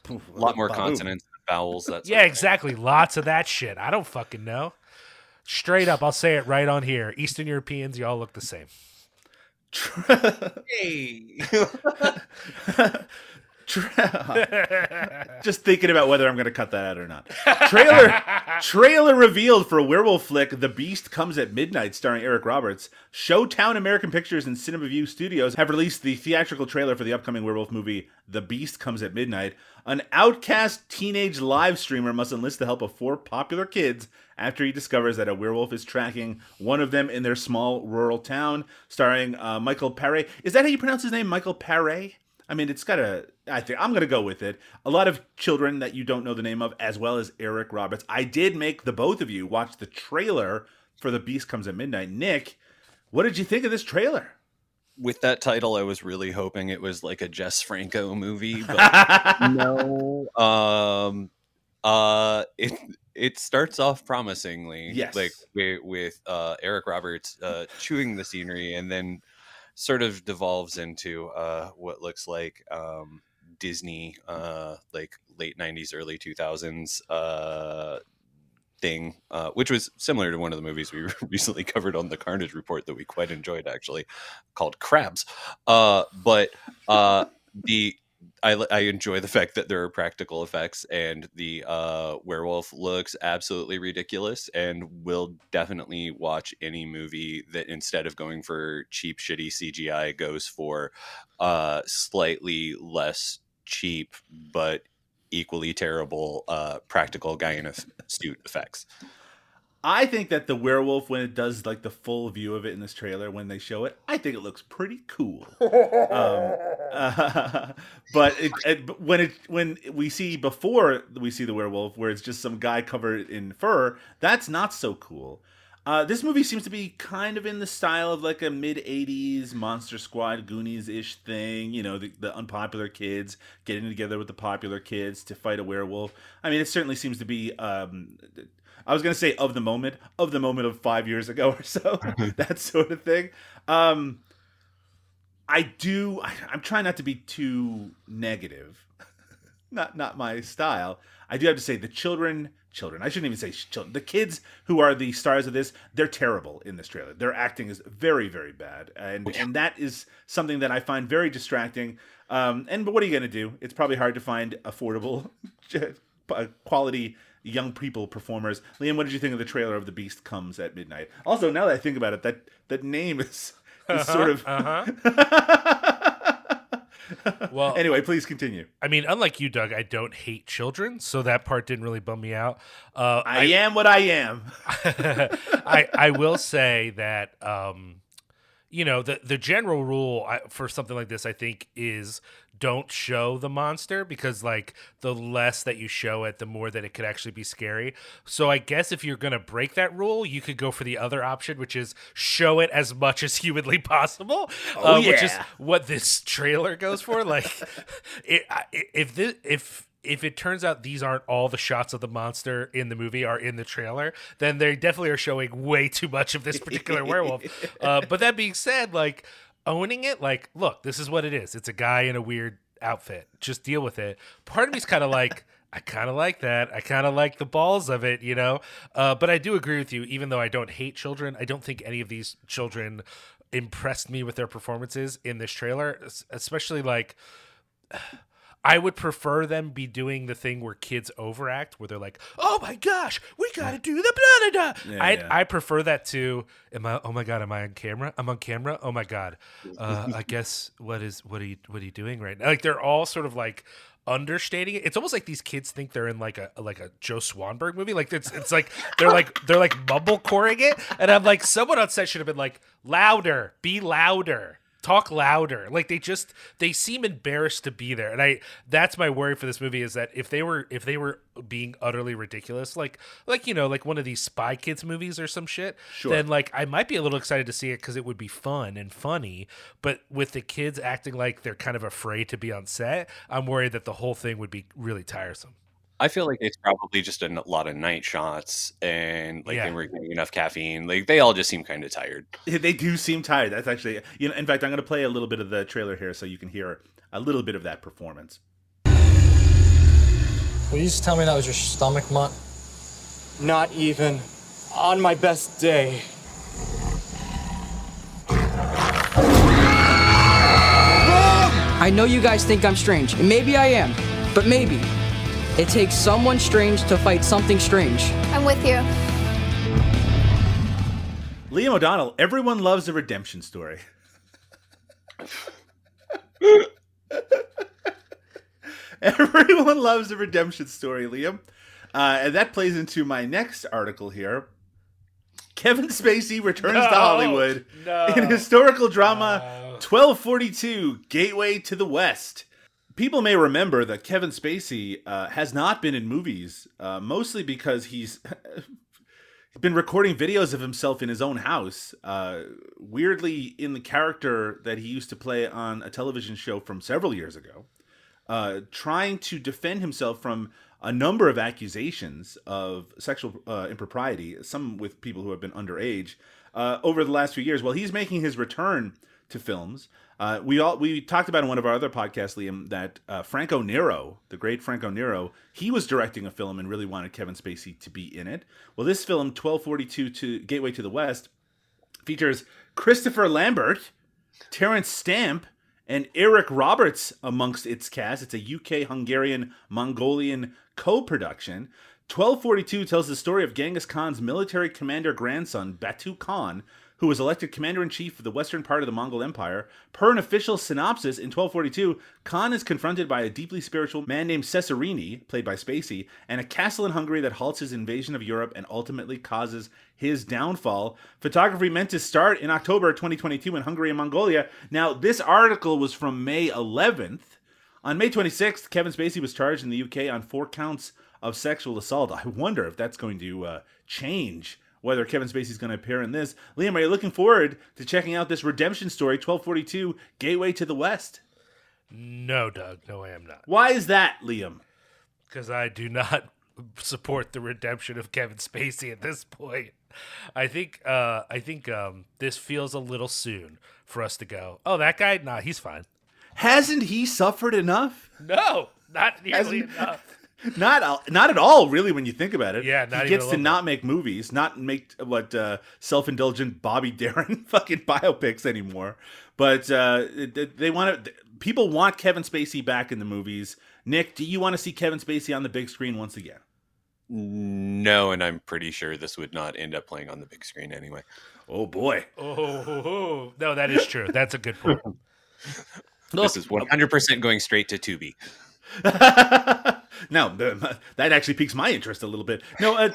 A lot more Baboom. consonants and vowels. That's Yeah, exactly. Lots of that shit. I don't fucking know. Straight up, I'll say it right on here. Eastern Europeans, y'all look the same. Hey. Just thinking about whether I'm going to cut that out or not. Trailer trailer revealed for werewolf flick The Beast Comes at Midnight starring Eric Roberts. Showtown American Pictures and Cinema View Studios have released the theatrical trailer for the upcoming werewolf movie The Beast Comes at Midnight. An outcast teenage live streamer must enlist the help of four popular kids after he discovers that a werewolf is tracking one of them in their small rural town, starring uh, Michael Paré. Is that how you pronounce his name, Michael Paré? I mean, it's got a. I think I'm going to go with it. A lot of children that you don't know the name of, as well as Eric Roberts. I did make the both of you watch the trailer for The Beast Comes at Midnight. Nick, what did you think of this trailer? With that title, I was really hoping it was like a Jess Franco movie, but no. Um, uh, it it starts off promisingly, Yes. like with, with uh, Eric Roberts uh, chewing the scenery, and then sort of devolves into uh, what looks like um, Disney, uh, like late '90s, early 2000s uh, thing, uh, which was similar to one of the movies we recently covered on the Carnage Report that we quite enjoyed, actually, called Crabs. Uh, but uh, the I, I enjoy the fact that there are practical effects and the uh, werewolf looks absolutely ridiculous and will definitely watch any movie that instead of going for cheap shitty CGI goes for uh, slightly less cheap but equally terrible uh, practical guy in a suit effects. I think that the werewolf, when it does like the full view of it in this trailer, when they show it, I think it looks pretty cool. um, uh, but it, it, when it when we see before we see the werewolf, where it's just some guy covered in fur, that's not so cool. Uh, this movie seems to be kind of in the style of like a mid 80s Monster Squad Goonies ish thing. You know, the, the, unpopular kids getting together with the popular kids to fight a werewolf. I mean, it certainly seems to be um, I was gonna say of the moment, of the moment of five years ago or so, that sort of thing. Um, I do. I'm trying not to be too negative. not not my style. I do have to say the children, children. I shouldn't even say children. The kids who are the stars of this, they're terrible in this trailer. Their acting is very very bad, and and that is something that I find very distracting. Um, and but what are you gonna do? It's probably hard to find affordable, quality young people performers. Liam, what did you think of the trailer of The Beast Comes at Midnight? Also, now that I think about it, that that name is, is sort of. Uh-huh. well, anyway, please continue. I mean, unlike you, Doug, I don't hate children, so that part didn't really bum me out. Uh, I, I am what I am. I I will say that. Um, you know the the general rule for something like this i think is don't show the monster because like the less that you show it the more that it could actually be scary so i guess if you're going to break that rule you could go for the other option which is show it as much as humanly possible oh, uh, yeah. which is what this trailer goes for like it, if this if if it turns out these aren't all the shots of the monster in the movie are in the trailer, then they definitely are showing way too much of this particular werewolf. Uh, but that being said, like owning it, like, look, this is what it is. It's a guy in a weird outfit. Just deal with it. Part of me's kind of like. I kind of like that. I kind of like the balls of it, you know. Uh, but I do agree with you. Even though I don't hate children, I don't think any of these children impressed me with their performances in this trailer, especially like I would prefer them be doing the thing where kids overact, where they're like, "Oh my gosh, we gotta do the blah blah blah." Yeah, I yeah. I prefer that to, "Am I? Oh my god, am I on camera? I'm on camera. Oh my god. Uh, I guess what is what are you what are you doing right now? Like they're all sort of like understating it. It's almost like these kids think they're in like a like a Joe Swanberg movie. Like it's it's like they're like they're like mumblecoring it, and I'm like, someone on set should have been like, louder, be louder talk louder. Like they just they seem embarrassed to be there. And i that's my worry for this movie is that if they were if they were being utterly ridiculous like like you know like one of these spy kids movies or some shit Sure. then like i might be a little excited to see it because it would be fun and funny. But with the kids acting like they're kind of afraid to be on set i'm worried that the whole thing would be really tiresome I feel like it's probably just a lot of night shots and like Yeah. they weren't getting enough caffeine. Like they all just seem kind of tired. They do seem tired. That's actually, you know. In fact, I'm going to play a little bit of the trailer here so you can hear a little bit of that performance. Will you just tell me that was your stomach, Mutt? Not even on my best day. I know you guys think I'm strange, and maybe I am, but maybe. It takes someone strange to fight something strange. I'm with you. Liam O'Donnell. Everyone loves a redemption story. Everyone loves a redemption story, Liam. Uh, and that plays into my next article here. Kevin Spacey returns to Hollywood no, in historical drama no. 1242 Gateway to the West. People may remember that Kevin Spacey uh, has not been in movies, uh, mostly because he's been recording videos of himself in his own house, uh, weirdly in the character that he used to play on a television show from several years ago, uh, trying to defend himself from a number of accusations of sexual uh, impropriety, some with people who have been underage, uh, over the last few years. Well, he's making his return to films. Uh, we all we talked about in one of our other podcasts, Liam, that uh, Franco Nero, the great Franco Nero, he was directing a film and really wanted Kevin Spacey to be in it. Well, this film, 1242 to Gateway to the West, features Christopher Lambert, Terence Stamp, and Eric Roberts amongst its cast. It's a UK Hungarian Mongolian co production. 1242 tells the story of Genghis Khan's military commander grandson, Batu Khan, who was elected commander in chief of the western part of the Mongol Empire. Per an official synopsis in 1242, Khan is confronted by a deeply spiritual man named Cesarini, played by Spacey, and a castle in Hungary that halts his invasion of Europe and ultimately causes his downfall. Photography meant to start in October 2022 in Hungary and Mongolia. Now, this article was from May 11th. On May 26th, Kevin Spacey was charged in the UK on four counts of sexual assault. I wonder if that's going to uh, change whether Kevin Spacey's going to appear in this. Liam, are you looking forward to checking out this redemption story, 1242 Gateway to the West? No, Doug. No, I am not. Why is that, Liam? Because I do not support the redemption of Kevin Spacey at this point. I think uh, I think um, this feels a little soon for us to go. Oh, that guy? Nah, he's fine. Hasn't he suffered enough? No, not nearly Hasn't- enough. Not not at all, really, when you think about it. Yeah, not he gets a to not make movies, not make what uh, self-indulgent Bobby Darin fucking biopics anymore. But uh, they want to. People want Kevin Spacey back in the movies. Nick, do you want to see Kevin Spacey on the big screen once again? No, and I'm pretty sure this would not end up playing on the big screen anyway. Oh boy. Oh, no, that is true. That's a good point. This is 100% going straight to Tubi. no, that actually piques my interest a little bit. No, uh,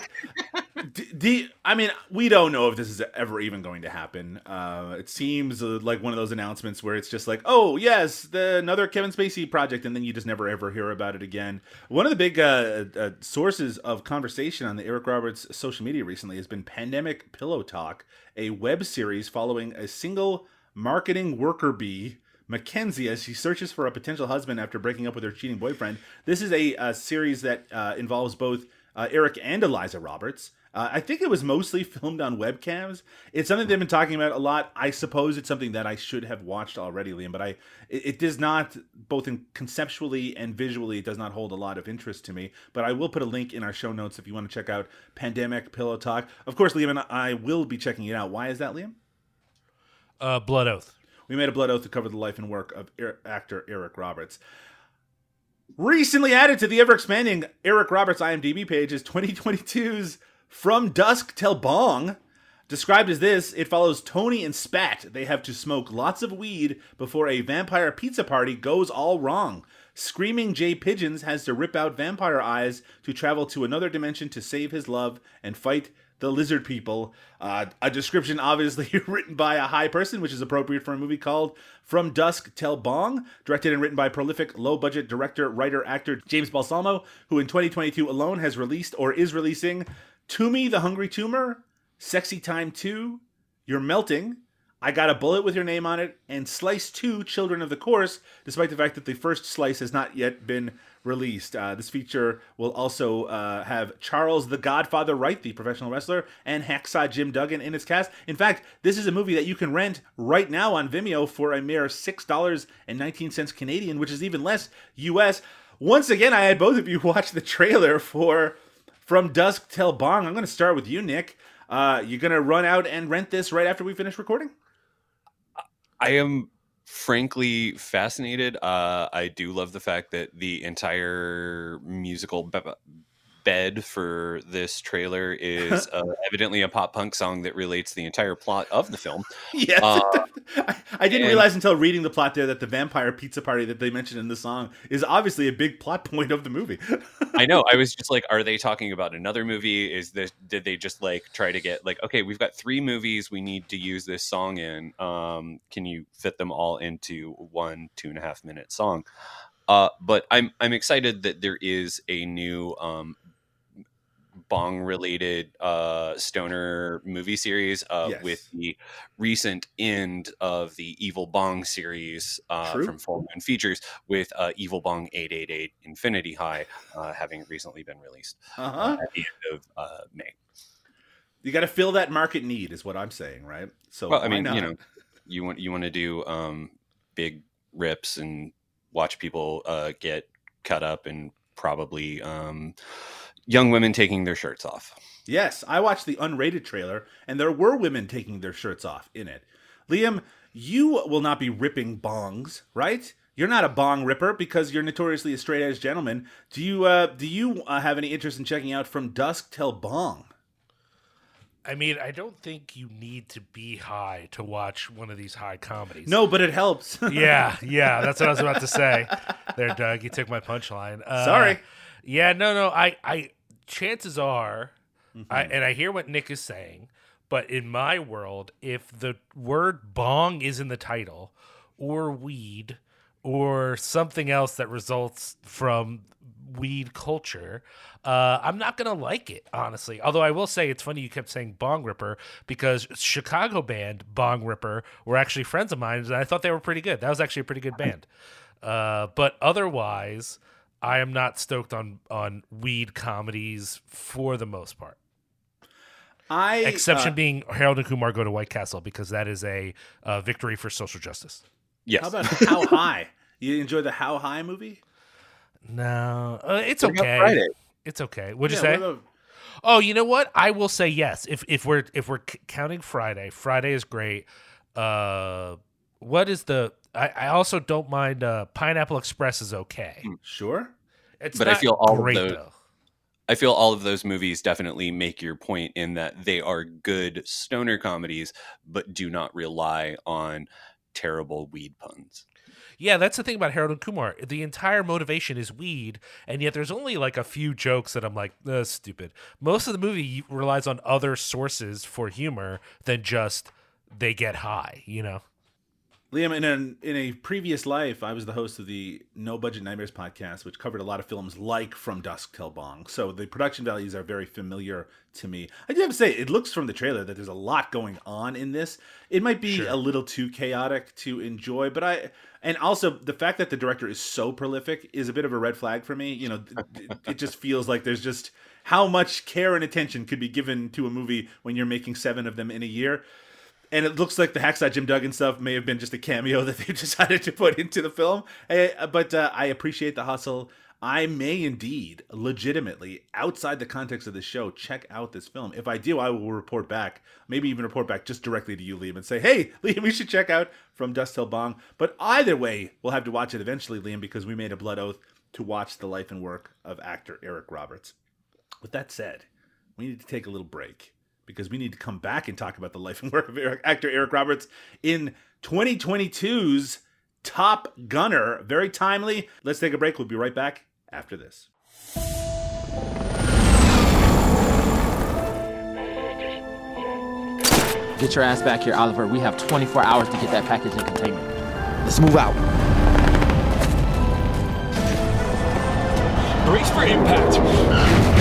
I mean, we don't know if this is ever even going to happen. Uh, it seems uh, like one of those announcements where it's just like, oh yes, the, another Kevin Spacey project, and then you just never ever hear about it again. One of the big uh, uh, sources of conversation on the Eric Roberts social media recently has been Pandemic Pillow Talk, a web series following a single marketing worker bee. Mackenzie as she searches for a potential husband after breaking up with her cheating boyfriend. This is a, uh series that uh, involves both uh, Eric and Eliza Roberts. Uh, I think it was mostly filmed on webcams. It's something they've been talking about a lot. I suppose it's something that I should have watched already, Liam, but I it, it does not both in conceptually and visually it does not hold a lot of interest to me. But I will put a link in our show notes if you want to check out Pandemic Pillow Talk. Of course, Liam and I will be checking it out. Why is that, Liam? Uh, Blood Oath. We made a blood oath to cover the life and work of Er- actor Eric Roberts. Recently added to the ever expanding Eric Roberts IMDb page is 2022's From Dusk Till Bong. Described as this, it follows Tony and Spat. They have to smoke lots of weed before a vampire pizza party goes all wrong. Screaming Jay Pigeons has to rip out vampire eyes to travel to another dimension to save his love and fight the lizard people. Uh, a description obviously written by a high person, which is appropriate for a movie called From Dusk Till Bong, directed and written by prolific low budget director, writer, actor James Balsamo, who in 2022 alone has released or is releasing Toomey the Hungry Tumor, Sexy Time 2, You're Melting, I Got a Bullet with Your Name on It, and Slice 2 Children of the Course, despite the fact that the first slice has not yet been released. Uh, this feature will also uh, have Charles the Godfather Wright, the professional wrestler, and Hacksaw Jim Duggan in its cast. In fact, this is a movie that you can rent right now on Vimeo for a mere $6.19 Canadian, which is even less US. Once again, I had both of you watch the trailer for From Dusk Till Bong. I'm going to start with you, Nick. Uh, you're going to run out and rent this right after we finish recording? I am frankly fascinated. Uh, I do love the fact that the entire musical bed for this trailer is uh, evidently a pop punk song that relates the entire plot of the film. Yes. Uh, I, I didn't and- realize until reading the plot there that the vampire pizza party that they mentioned in the song is obviously a big plot point of the movie. I know. I was just like, are they talking about another movie? Is this did they just like try to get like, okay, we've got three movies we need to use this song in. Um, can you fit them all into one two and a half minute song? Uh, but I'm I'm excited that there is a new um, bong related uh, stoner movie series uh, Yes. with the recent end of the Evil Bong series uh, from Full Moon Features with uh, Evil Bong 888 Infinity High uh, having recently been released uh, Uh-huh. at the end of uh, May. You got to fill that market need, is what I'm saying, right? So, Well, I mean, not? you know, you want you want to do um, big rips and watch people uh, get cut up and probably um, young women taking their shirts off. Yes, I watched the unrated trailer, and there were women taking their shirts off in it. Liam, you will not be ripping bongs, right? You're not a bong ripper because you're notoriously a straight edge gentleman. Do you uh, do you uh, have any interest in checking out From Dusk Till Bong? I mean, I don't think you need to be high to watch one of these high comedies. No, but it helps. yeah, yeah, that's what I was about to say. There, Doug, you took my punchline. Uh, Sorry. Yeah, no, no. I, I. Chances are, I, and I hear what Nick is saying, but in my world, if the word "bong" is in the title, or weed, or something else that results from weed culture, uh, I'm not gonna like it honestly. Although I will say it's funny you kept saying Bong Ripper because Chicago band Bongripper were actually friends of mine, and I thought they were pretty good. That was actually a pretty good band. Uh, but otherwise, I am not stoked on on weed comedies for the most part. I Exception uh, being Harold and Kumar go to White Castle because that is a uh, victory for social justice. Yes. How about How High? You enjoy the How High movie? No, uh, it's What about okay. Friday? It's okay. What'd you say? what Oh, you know what? I will say yes. If if we're if we're c- counting Friday, Friday is great. Uh, what is the? I, I also don't mind. Uh, Pineapple Express is okay. Sure. It's But I feel all of those- though. I feel all of those movies definitely make your point in that they are good stoner comedies, but do not rely on terrible weed puns. Yeah, that's the thing about Harold and Kumar. The entire motivation is weed, and yet there's only like a few jokes that I'm like, that's stupid. Most of the movie relies on other sources for humor than just they get high. You know. Liam, in a, in a previous life, I was the host of the No Budget Nightmares podcast, which covered a lot of films like From Dusk Till Bong. So the production values are very familiar to me. I do have to say, it looks from the trailer that there's a lot going on in this. It might be a little too chaotic to enjoy, but I. And also, the fact that the director is so prolific is a bit of a red flag for me. You know, it just feels like there's just how much care and attention could be given to a movie when you're making seven of them in a year and it looks like the Hacksaw Jim Duggan stuff may have been just a cameo that they decided to put into the film. Eh, But uh, I appreciate the hustle. I may indeed, legitimately, outside the context of the show, check out this film. If I do, I will report back. Maybe even report back just directly to you, Liam, and say, "Hey, Liam, we should check out From Dusk Till Bong." But either way, we'll have to watch it eventually, Liam, because we made a blood oath to watch the life and work of actor Eric Roberts. With that said, we need to take a little break because we need to come back and talk about the life and work of Eric, actor Eric Roberts in 2022's Top Gunner. Very timely. Let's take a break. We'll be right back after this. Get your ass back here, Oliver. We have 24 hours to get that package in containment. Let's move out. Brace for impact.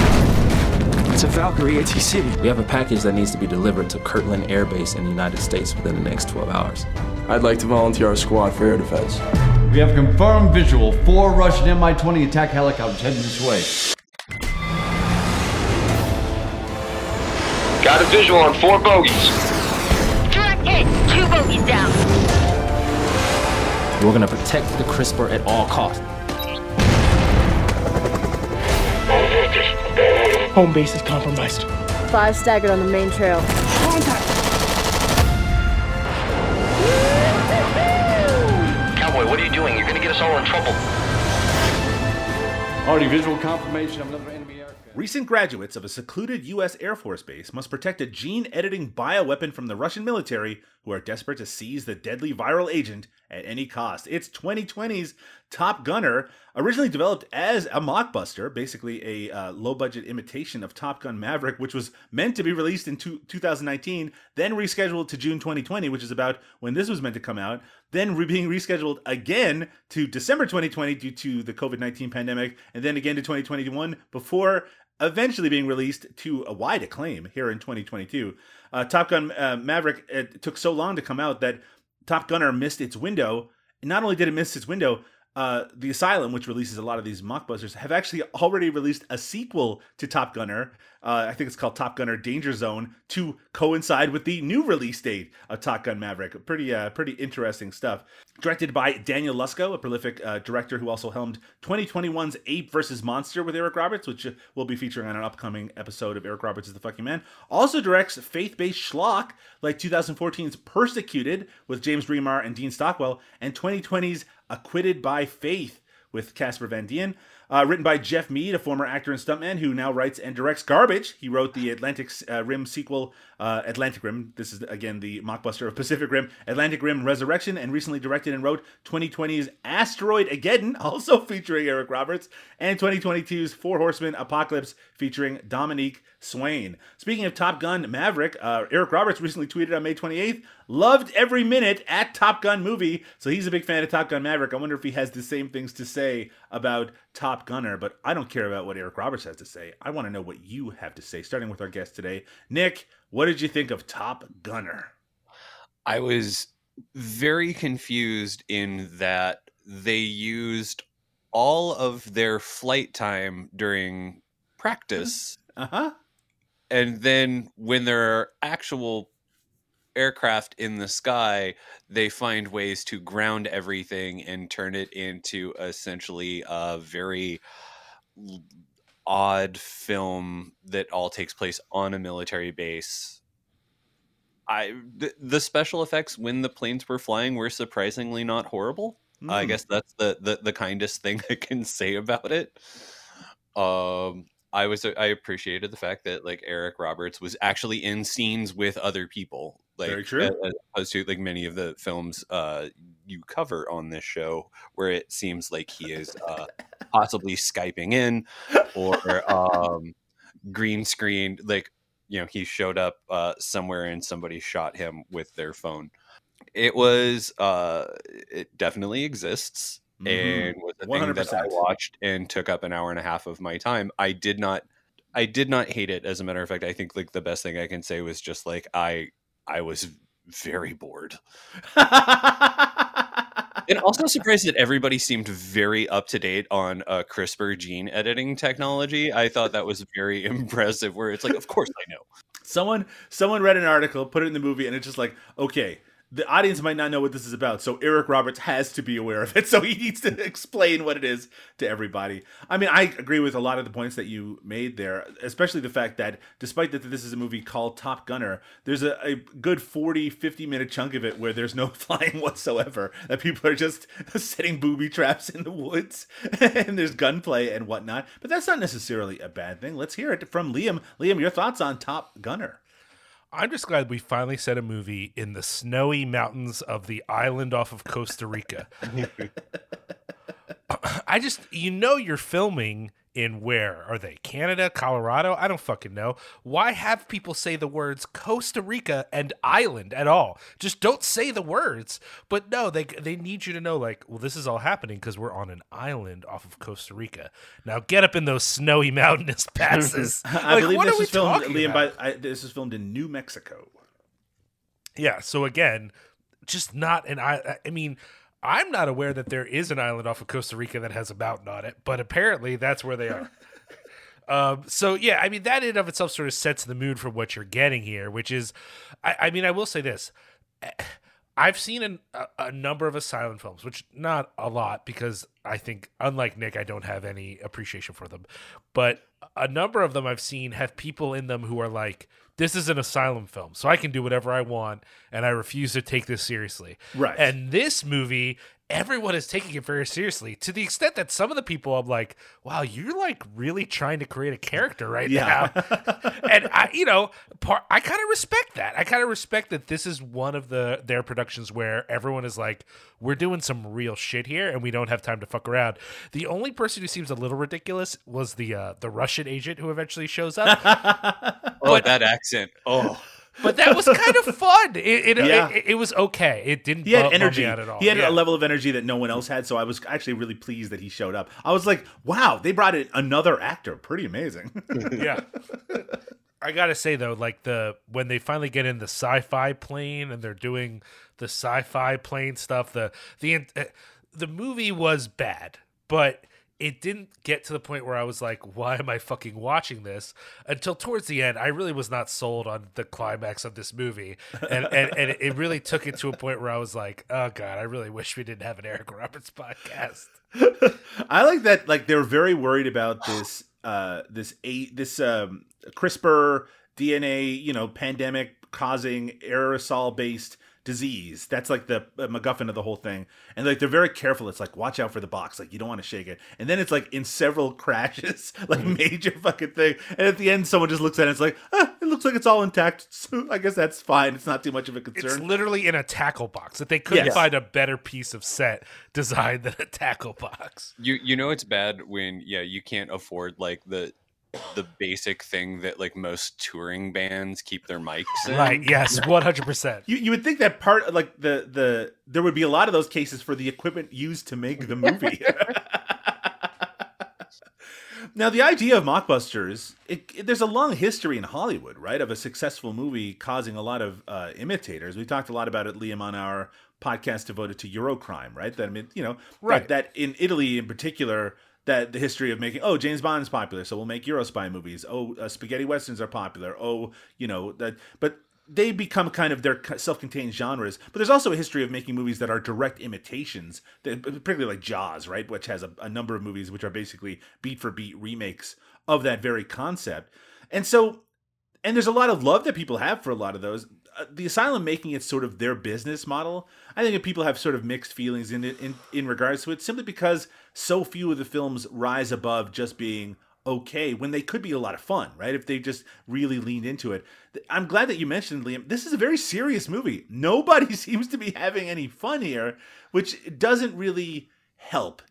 It's a Valkyrie ATC. We have a package that needs to be delivered to Kirtland Air Base in the United States within the next 12 hours. I'd like to volunteer our squad for air defense. We have confirmed visual. Four Russian Mi-20 attack helicopters heading this way. Got a visual on four bogies. Direct hit. Two bogeys down. We're gonna protect the CRISPR at all costs. Home base is compromised. Five staggered on the main trail. Contact! Cowboy, what are you doing? You're gonna get us all in trouble. Already visual confirmation of another enemy aircraft. Recent graduates of a secluded U.S. Air Force base must protect a gene editing bioweapon from the Russian military who are desperate to seize the deadly viral agent at any cost. It's 2020's Top Gunner, originally developed as a mockbuster, basically a uh, low budget imitation of Top Gun Maverick, which was meant to be released in two- 2019, then rescheduled to June 2020, which is about when this was meant to come out, then re- being rescheduled again to December 2020 due to the COVID 19 pandemic, and then again to 2021 before eventually being released to a wide acclaim here in 2022. Uh, Top Gun uh, Maverick took so long to come out that Top Gunner missed its window. And Not only did it miss its window, uh, the Asylum, which releases a lot of these mockbusters, have actually already released a sequel to Top Gunner. Uh, I think it's called Top Gunner Danger Zone to coincide with the new release date of Top Gun Maverick. Pretty, uh, pretty interesting stuff. Directed by Daniel Lusko, a prolific uh, director who also helmed 2021's Ape vs. Monster with Eric Roberts, which uh, we'll be featuring on an upcoming episode of Eric Roberts is the Fucking Man. Also directs faith-based schlock like 2014's Persecuted with James Remar and Dean Stockwell, and 2020's Acquitted by Faith with Casper Van Dien. Uh, written by Jeff Mead, a former actor and stuntman who now writes and directs Garbage. He wrote the Atlantic uh, Rim sequel, uh, Atlantic Rim. This is, again, the mockbuster of Pacific Rim, Atlantic Rim Resurrection, and recently directed and wrote 2020's Asteroid Again, also featuring Eric Roberts, and 2022's Four Horsemen Apocalypse featuring Dominique Swain. Speaking of Top Gun Maverick, uh, Eric Roberts recently tweeted on May 28th, loved every minute at Top Gun movie. So he's a big fan of Top Gun Maverick. I wonder if he has the same things to say about Top Gunner, but I don't care about what Eric Roberts has to say. I want to know what you have to say, starting with our guest today. Nick, what did you think of Top Gunner? I was very confused in that they used all of their flight time during practice. Uh huh. And then when there are actual aircraft in the sky, they find ways to ground everything and turn it into essentially a very odd film that all takes place on a military base. I the, the special effects when the planes were flying were surprisingly not horrible. I Mm. guess that's the, the the kindest thing I can say about it. Um I was I appreciated the fact that like Eric Roberts was actually in scenes with other people. Like Very true. As, as opposed to like many of the films uh you cover on this show where it seems like he is uh possibly Skyping in or um green screen like you know he showed up uh somewhere and somebody shot him with their phone. It was uh it definitely exists Mhm. and was a thing that I watched and took up an hour and a half of my time. I did not I did not hate it as a matter of fact. I think like the best thing I can say was just like I I was very bored. and also surprised that everybody seemed very up to date on uh, CRISPR gene editing technology. I thought that was very impressive. Where it's like, of course I know. Someone someone read an article, put it in the movie, and it's just like, okay, the audience might not know what this is about, so Eric Roberts has to be aware of it. So he needs to explain what it is to everybody. I mean, I agree with a lot of the points that you made there, especially the fact that despite that this is a movie called Top Gunner, there's a, a good 40, 50 minute chunk of it where there's no flying whatsoever. That people are just setting booby traps in the woods and there's gunplay and whatnot. But that's not necessarily a bad thing. Let's hear it from Liam. Liam, your thoughts on Top Gunner? I'm just glad we finally set a movie in the snowy mountains of the island off of Costa Rica. I just, you know, you're filming in where are they? Canada, Colorado? I don't fucking know. Why have people say the words Costa Rica and island at all? Just don't say the words. But no, they they need you to know like, well, this is all happening because we're on an island off of Costa Rica. Now get up in those snowy mountainous passes. I Like, believe this is filmed, Liam. By I, this is filmed in New Mexico. Yeah. So again, just not an I. I mean, I'm not aware that there is an island off of Costa Rica that has a mountain on it, but apparently that's where they are. um, so yeah, I mean that in of itself sort of sets the mood for what you're getting here, which is, I, I mean, I will say this. I've seen an, a, a number of asylum films, which not a lot because I think, unlike Nick, I don't have any appreciation for them. But a number of them I've seen have people in them who are like, "This is an asylum film, so I can do whatever I want, and I refuse to take this seriously." Right. And this movie, everyone is taking it very seriously to the extent that some of the people I'm like, "Wow, you're like really trying to create a character right Yeah. now." and I, you know, part I kind of respect that. I kind of respect that this is one of the their productions where everyone is like, we're doing some real shit here, and we don't have time to fuck around. The only person who seems a little ridiculous was the uh, the Russian agent who eventually shows up. Oh, that accent. Oh. But that was kind of fun. It it, Yeah. it, it was okay. It didn't. He had bum- bum energy. at all. He had Yeah. a level of energy that no one else had. So I was actually really pleased that he showed up. I was like, wow, they brought in another actor. Pretty amazing. yeah. I gotta say though, like the when they finally get in the sci-fi plane and they're doing the sci-fi plane stuff, the the uh, the movie was bad, but it didn't get to the point where I was like, why am I fucking watching this? Until towards the end, I really was not sold on the climax of this movie. And, and, and it really took it to a point where I was like, oh God, I really wish we didn't have an Eric Roberts podcast. I like that. Like they're very worried about this, uh, this eight, this um, CRISPR DNA, you know, pandemic causing aerosol based disease. That's like the uh, MacGuffin of the whole thing. And like they're very careful. It's like watch out for the box. Like you don't want to shake it. And then it's like in several crashes, like Mm-hmm. major fucking thing. And at the end, someone just looks at it. It's like ah, it looks like it's all intact. So I guess that's fine. It's not too much of a concern. It's literally in a tackle box. That they couldn't Yes. find a better piece of set design than a tackle box. You you know it's bad when yeah you can't afford like the the basic thing that like most touring bands keep their mics in. Right. Yes. One hundred percent. You, you would think that part like the the there would be a lot of those cases for the equipment used to make the movie. now the idea of mockbusters, it, it- there's a long history in Hollywood, right, of a successful movie causing a lot of uh, imitators. We talked a lot about it, Liam, on our podcast devoted to Eurocrime, right? That I mean, you know, Right. That, that in Italy in particular. That the history of making oh James Bond is popular so we'll make Eurospy movies. Oh uh, spaghetti westerns are popular. Oh you know that but they become kind of their self-contained genres. But there's also a history of making movies that are direct imitations particularly like jaws right which has a, a number of movies which are basically beat for beat remakes of that very concept. And so and there's a lot of love that people have for a lot of those Uh, the asylum making it sort of their business model i think people have sort of mixed feelings in in, in regards to it simply because so few of the films rise above just being okay when they could be a lot of fun right? If they just really leaned into it. I'm glad that you mentioned liam this is a very serious movie. Nobody seems to be having any fun here which doesn't really help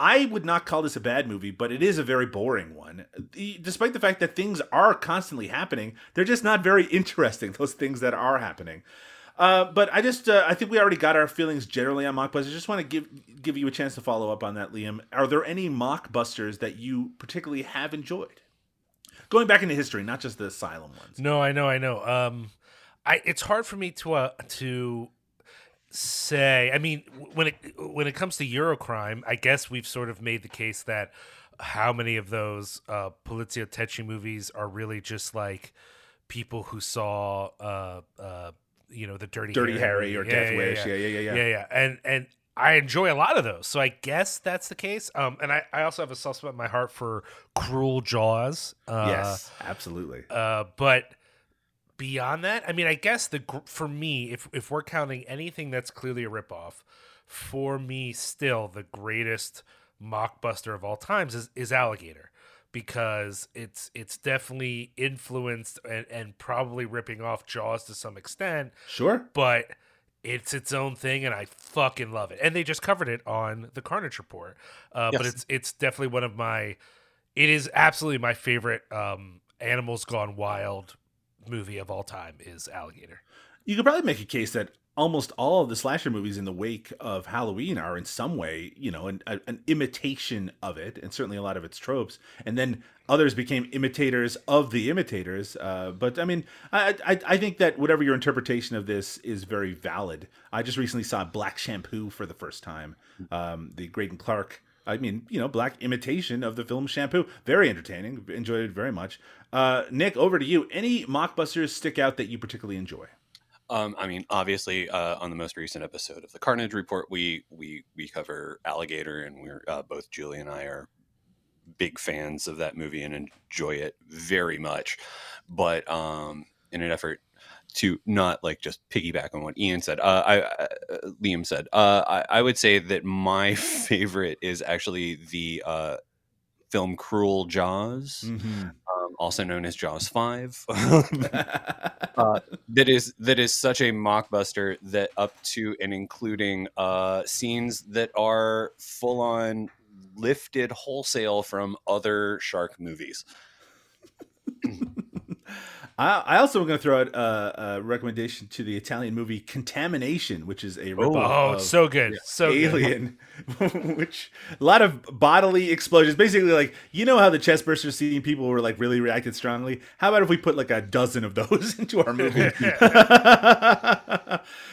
I would not call this a bad movie, but it is a very boring one. Despite the fact that things are constantly happening, they're just not very interesting. Those things that are happening. Uh, but I just, uh, I think we already got our feelings generally on mockbusters. I just want to give give you a chance to follow up on that, Liam. Are there any mockbusters that you particularly have enjoyed? Going back into history, not just the asylum ones. No, I know, I know. Um, I it's hard for me to uh, to say. I mean, when it when it comes to Eurocrime, I guess we've sort of made the case that how many of those uh, poliziotteschi movies are really just like people who saw, uh, uh, you know, the Dirty Dirty Harry or Death Wish. Yeah, yeah, yeah, yeah. yeah, yeah, and and. I enjoy a lot of those, so I guess that's the case. Um, and I, I also have a soft spot in my heart for Cruel Jaws. Uh, yes, absolutely. uh, but beyond that, I mean, I guess the for me, if if we're counting anything that's clearly a ripoff, for me, still the greatest mockbuster of all times is is Alligator because it's it's definitely influenced and, and probably ripping off Jaws to some extent. Sure. But it's its own thing and I fucking love it. And they just covered it on the Carnage Report. Uh, but it's it's definitely one of my it is absolutely my favorite um Animals Gone Wild movie of all time is Alligator. You could probably make a case that almost all of the slasher movies in the wake of Halloween are in some way, you know, an, a- an imitation of it, and certainly a lot of its tropes. And then others became imitators of the imitators. Uh, but I mean, I, I I think that whatever your interpretation of this is very valid. I just recently saw Black Shampoo for the first time. Um, the Greydon Clark. I mean, you know, black imitation of the film Shampoo. Very entertaining. Enjoyed it very much. Uh, Nick, over to you. Any mockbusters stick out that you particularly enjoy? Um, I mean, obviously, uh, on the most recent episode of the Carnage Report, we we we cover Alligator, and we're uh, both Julie and I are big fans of that movie and enjoy it very much. But um, in an effort to not like just piggyback on what Ian said, uh, I uh, Liam said, uh, I, I would say that my favorite is actually the uh, film Cruel Jaws um, also known as Jaws Five. uh, that is that is such a mockbuster that up to and including uh, scenes that are full on lifted wholesale from other shark movies. I, I also am going to throw out a, a recommendation to the Italian movie Contamination, which is a ripoff Oh, of it's so good. So good. Alien, which a lot of bodily explosions. Basically, like you know how the chest burster scene people were like really reacted strongly. How about if we put like a dozen of those into our movie?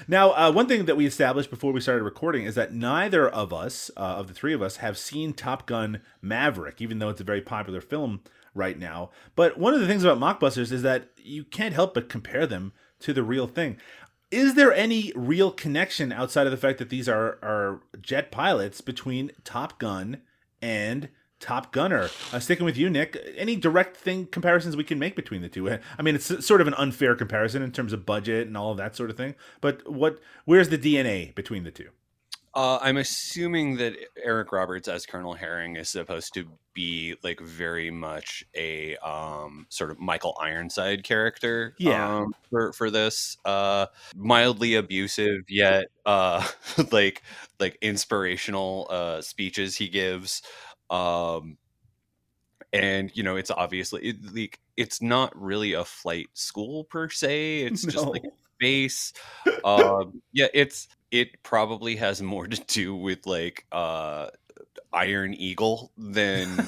now, uh, one thing that we established before we started recording is that neither of us, uh, of the three of us, have seen Top Gun Maverick, even though it's a very popular film right now. But one of the things about mockbusters is that you can't help but compare them to the real thing. Is there any real connection outside of the fact that these are are jet pilots between Top Gun and Top Gunner? Uh, sticking with you, Nick. Any direct thing comparisons we can make between the two? I mean, it's sort of an unfair comparison in terms of budget and all of that sort of thing. But what? Where's the DNA between the two? Uh, I'm assuming that Eric Roberts as Colonel Herring is supposed to be like very much a um, sort of Michael Ironside character. Yeah. Um, for for this, uh, mildly abusive yet uh, like like inspirational uh, speeches he gives. Um, and you know it's obviously it, like it's not really a flight school per se it's just like base um yeah it's it probably has more to do with like uh iron eagle than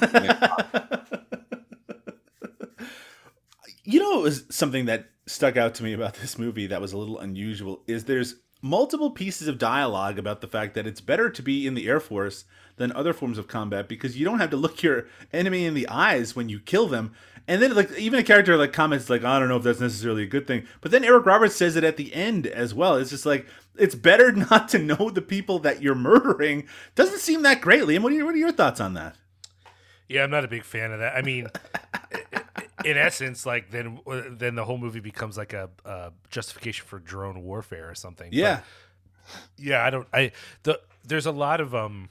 you know, it was something that stuck out to me about this movie that was a little unusual is there's multiple pieces of dialogue about the fact that it's better to be in the Air Force than other forms of combat because you don't have to look your enemy in the eyes when you kill them. And then like even a character like comments like I don't know if that's necessarily a good thing. But then Eric Roberts says it at the end as well. It's just like it's better not to know the people that you're murdering. Doesn't seem that great, Liam. What are your, what are your thoughts on that? Yeah, I'm not a big fan of that. I mean, in essence, like then then the whole movie becomes like a, a justification for drone warfare or something. But, Yeah. yeah. I don't. I the there's a lot of um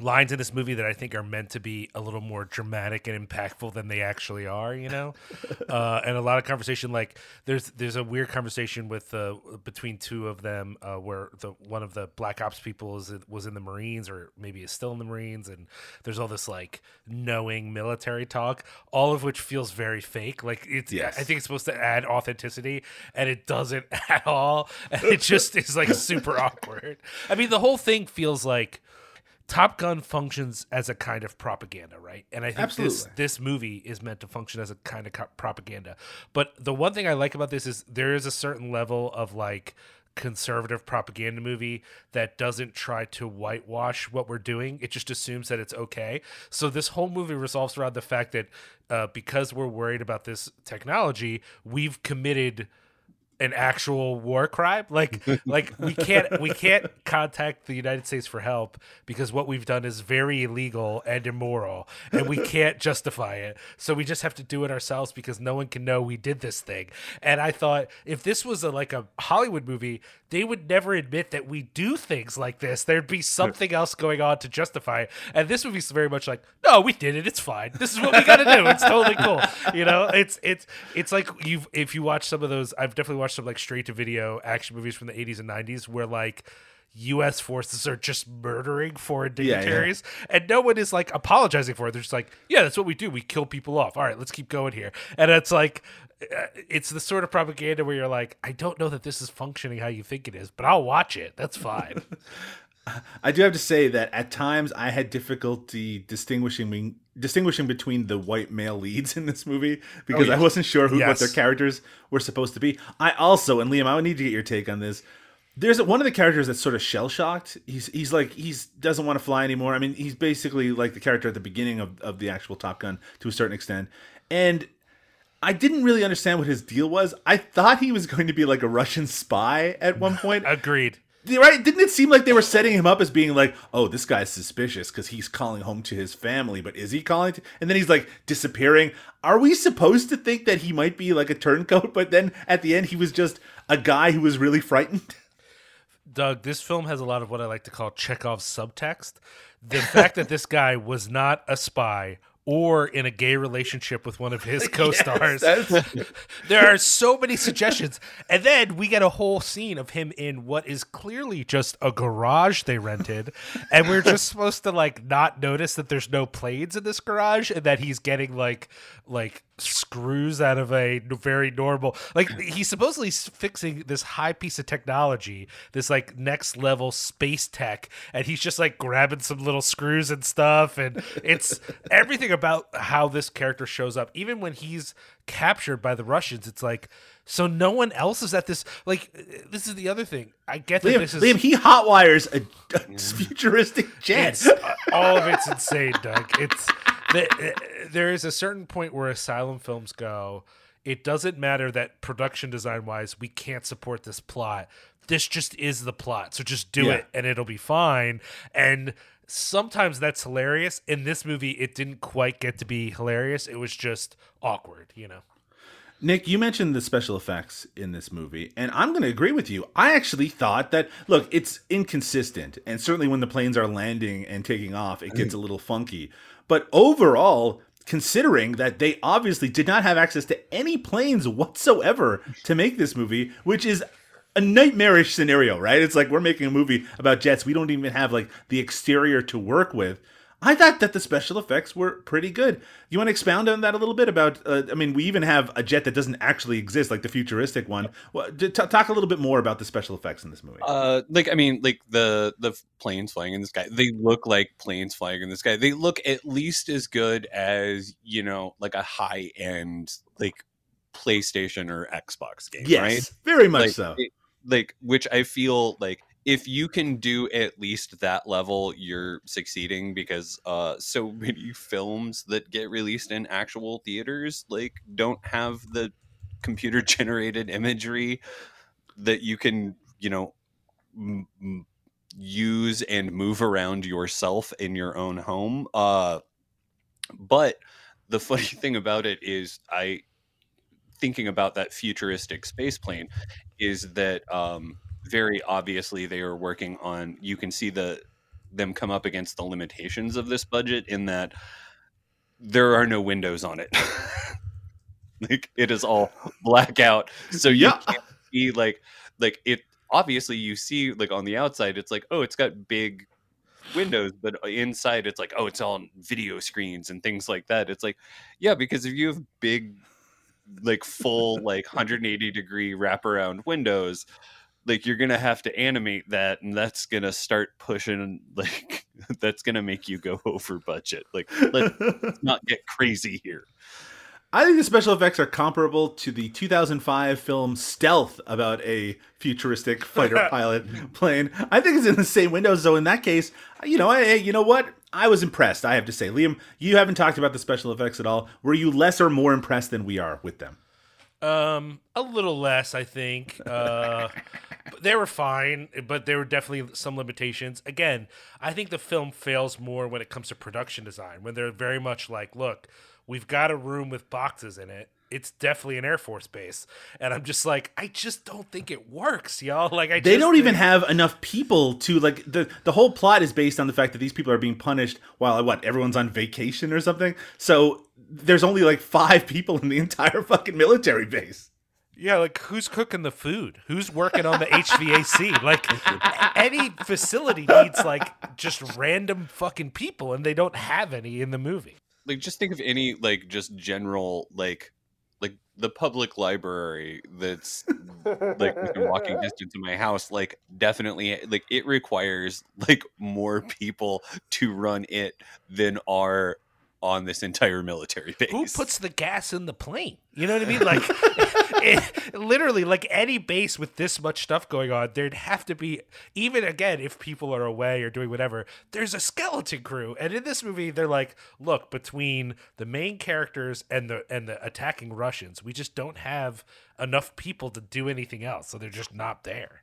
lines in this movie that I think are meant to be a little more dramatic and impactful than they actually are. You know, uh, and a lot of conversation like there's there's a weird conversation with uh, between two of them uh, where the one of the black ops people is was in the Marines or maybe is still in the Marines, and there's all this like knowing military talk, all of which feels very fake. Like it's Yes. I think it's supposed to add authenticity, and it doesn't at all. And it just is like super awkward. I mean, the whole thing feels like. Top Gun functions as a kind of propaganda, right? And I think this this movie is meant to function as a kind of co- propaganda. But the one thing I like about this is there is a certain level of like conservative propaganda movie that doesn't try to whitewash what we're doing. It just assumes that it's okay. So this whole movie resolves around the fact that uh, because we're worried about this technology, we've committed an actual war crime? Like like we can't we can't contact the united states for help because what we've done is very illegal and immoral and we can't justify it. So we just have to do it ourselves because no one can know we did this thing. And i thought if this was a like a hollywood movie they would never admit that we do things like this. There'd be something else going on to justify it. And this movie's very much like no we did it. It's fine. This is what we gotta do. It's totally cool. You know it's it's it's like you've if you watch some of those i've definitely watched some like straight to video action movies from the 80s and 90s where like U.S. forces are just murdering foreign Yeah, yeah. dignitaries, and no one is like apologizing for it. They're just like, "Yeah, that's what we do. We kill people off. All right, let's keep going here." And it's like, uh, it's the sort of propaganda where you're like, "I don't know that this is functioning how you think it is, but I'll watch it. That's fine." I do have to say that at times I had difficulty distinguishing distinguishing between the white male leads in this movie because Oh, yeah. I wasn't sure who what their characters were supposed to be. I also and Liam, I would need to get your take on this. There's one of the characters that's sort of shell shocked. He's he's like he's doesn't want to fly anymore. I mean, he's basically like the character at the beginning of, of the actual Top Gun to a certain extent. And I didn't really understand what his deal was. I thought he was going to be like a Russian spy at one point. Agreed. Right? Didn't it seem like they were setting him up as being like, oh, this guy's suspicious because he's calling home to his family, but is he calling? To-? And then he's like disappearing. Are we supposed to think that he might be like a turncoat, but then at the end he was just a guy who was really frightened? Doug, this film has a lot of what I like to call Chekhov's subtext. The fact that this guy was not a spy or in a gay relationship with one of his co-stars. that's- there are so many suggestions. And then we get a whole scene of him in what is clearly just a garage they rented. And we're just supposed to like not notice that there's no planes in this garage and that he's getting like like screws out of a very normal like he's supposedly fixing this high piece of technology this like next level space tech and he's just like grabbing some little screws and stuff and it's everything about how this character shows up even when he's captured by the russians it's like so no one else is at this like uh, this is the other thing i get that Liam, this is Liam, he hotwires a, a futuristic jet. it's, uh, all of it's insane, Doug. It's the, uh, uh, there is a certain point where asylum films go. It doesn't matter that production design wise we can't support this plot. This just is the plot, so just do Yeah. it and it'll be fine. And sometimes that's hilarious. In this movie, it didn't quite get to be hilarious. It was just awkward, you know. Nick, you mentioned the special effects in this movie, and I'm going to agree with you. I actually thought that, look, it's inconsistent, and certainly when the planes are landing and taking off, it gets mm-hmm. a little funky. But overall, considering that they obviously did not have access to any planes whatsoever to make this movie, which is a nightmarish scenario, right? It's like we're making a movie about jets. We don't even have like the exterior to work with. I thought that the special effects were pretty good. You want to expound on that a little bit about? Uh, I mean, we even have a jet that doesn't actually exist, like the futuristic one. Well, t- talk a little bit more about the special effects in this movie. Uh, like I mean, like the the planes flying in the sky, they look like planes flying in the sky. They look at least as good as you know, like a high end like PlayStation or Xbox game, Yes, right? very much Like, so. it- like which I feel like if you can do at least that level, you're succeeding because uh, so many films that get released in actual theaters like don't have the computer generated imagery that you can you know m- use and move around yourself in your own home uh but the funny thing about it is i thinking about that futuristic space plane is that um very obviously they are working on you can see the them come up against the limitations of this budget in that there are no windows on it. Like it is all blackout. So you Yeah. can't see like like it obviously you see like on the outside it's like oh it's got big windows but uh, inside it's like oh it's all video screens and things like that. It's like yeah because if you have big like full like 180 degree wraparound windows like you're gonna have to animate that and that's gonna start pushing like that's gonna make you go over budget like let's not get crazy here I think the special effects are comparable to the 2005 film Stealth about a futuristic fighter pilot plane. I think it's in the same window. So in that case, you know, I, you know what? I was impressed. I have to say, Liam, you haven't talked about the special effects at all. Were you less or more impressed than we are with them? Um, a little less, I think. Uh, they were fine, but there were definitely some limitations. Again, I think the film fails more when it comes to production design. When they're very much like, look, we've got a room with boxes in it. It's definitely an Air Force base, and I'm just like, I just don't think it works, y'all. Like, I They don't even have enough people to like the the whole plot is based on the fact that these people are being punished while what everyone's on vacation or something. So there's only like five people in the entire fucking military base. Yeah, like who's cooking the food? Who's working on the HVAC? Like any facility needs like just random fucking people, and they don't have any in the movie. like just think of any like just general like like the public library that's like within walking distance of my house like definitely like it requires like more people to run it than are on this entire military base Who puts the gas in the plane? You know what I mean? Like, it, literally, like any base with this much stuff going on, there'd have to be, even again, if people are away or doing whatever, there's a skeleton crew. And in this movie, they're like, look, between the main characters and the and the attacking Russians, we just don't have enough people to do anything else, so they're just not there.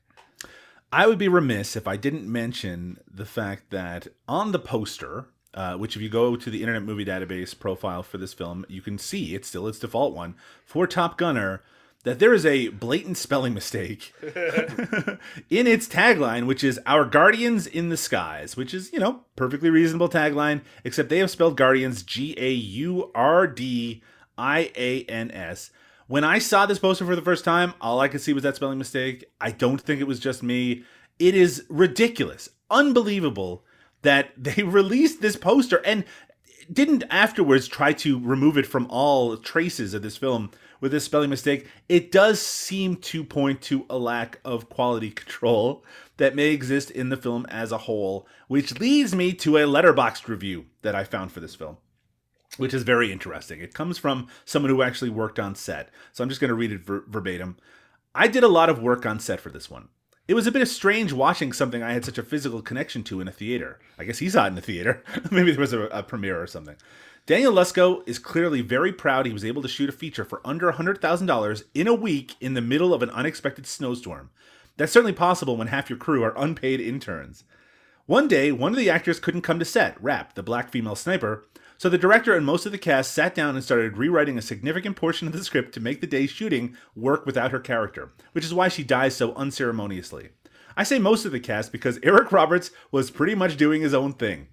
I would be remiss if I didn't mention the fact that on the poster, uh, which if you go to the Internet Movie Database profile for this film, you can see it's still its default one for Top Gunner. That there is a blatant spelling mistake in its tagline, which is "Our Guardians in the Skies," which is you know perfectly reasonable tagline, except they have spelled Guardians G A U R D I A N S. When I saw this poster for the first time, all I could see was that spelling mistake. I don't think it was just me. It is ridiculous, unbelievable that they released this poster and didn't afterwards try to remove it from all traces of this film with this spelling mistake, it does seem to point to a lack of quality control that may exist in the film as a whole, which leads me to a Letterboxd review that I found for this film. Which is very interesting. It comes from someone who actually worked on set. So I'm just going to read it ver- verbatim. I did a lot of work on set for this one. It was a bit of strange watching something I had such a physical connection to in a theater. I guess he saw it in the theater. Maybe there was a, a premiere or something. Daniel Lusko is clearly very proud he was able to shoot a feature for under $100,000 in a week in the middle of an unexpected snowstorm. That's certainly possible when half your crew are unpaid interns. One day, one of the actors couldn't come to set, Rap, the black female sniper, so the director and most of the cast sat down and started rewriting a significant portion of the script to make the day's shooting work without her character, which is why she dies so unceremoniously. I say most of the cast because Eric Roberts was pretty much doing his own thing.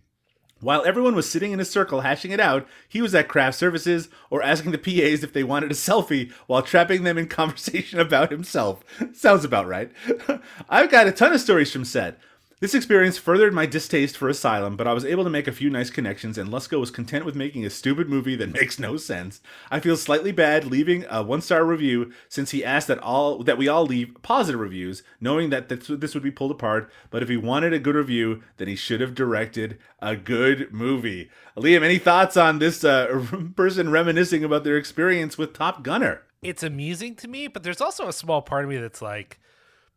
While everyone was sitting in a circle hashing it out, he was at craft services or asking the PAs if they wanted a selfie while trapping them in conversation about himself. Sounds about right. I've got a ton of stories from set. This experience furthered my distaste for Asylum, but I was able to make a few nice connections, and Lusko was content with making a stupid movie that makes no sense. I feel slightly bad leaving a one-star review since he asked that all that we all leave positive reviews, knowing that this, this would be pulled apart. But if he wanted a good review, then he should have directed a good movie. Liam, any thoughts on this uh, person reminiscing about their experience with Top Gunner? It's amusing to me, but there's also a small part of me that's like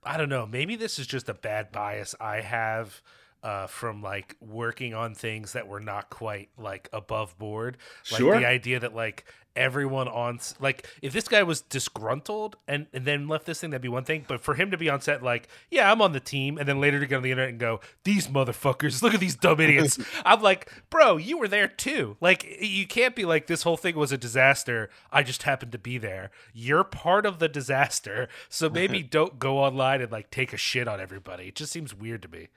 I don't know. Maybe this is just a bad bias I have uh, from like working on things that were not quite like above board. Like sure. the idea that like everyone on like if this guy was disgruntled and, and then left this thing that'd be one thing. But for him to be on set like yeah i'm on the team and then later to get on the internet and go these motherfuckers look at these dumb idiots. I'm like bro you were there too. Like you can't be like this whole thing was a disaster. I just happened to be there. You're part of the disaster. So maybe don't go online and like take a shit on everybody. It just seems weird to me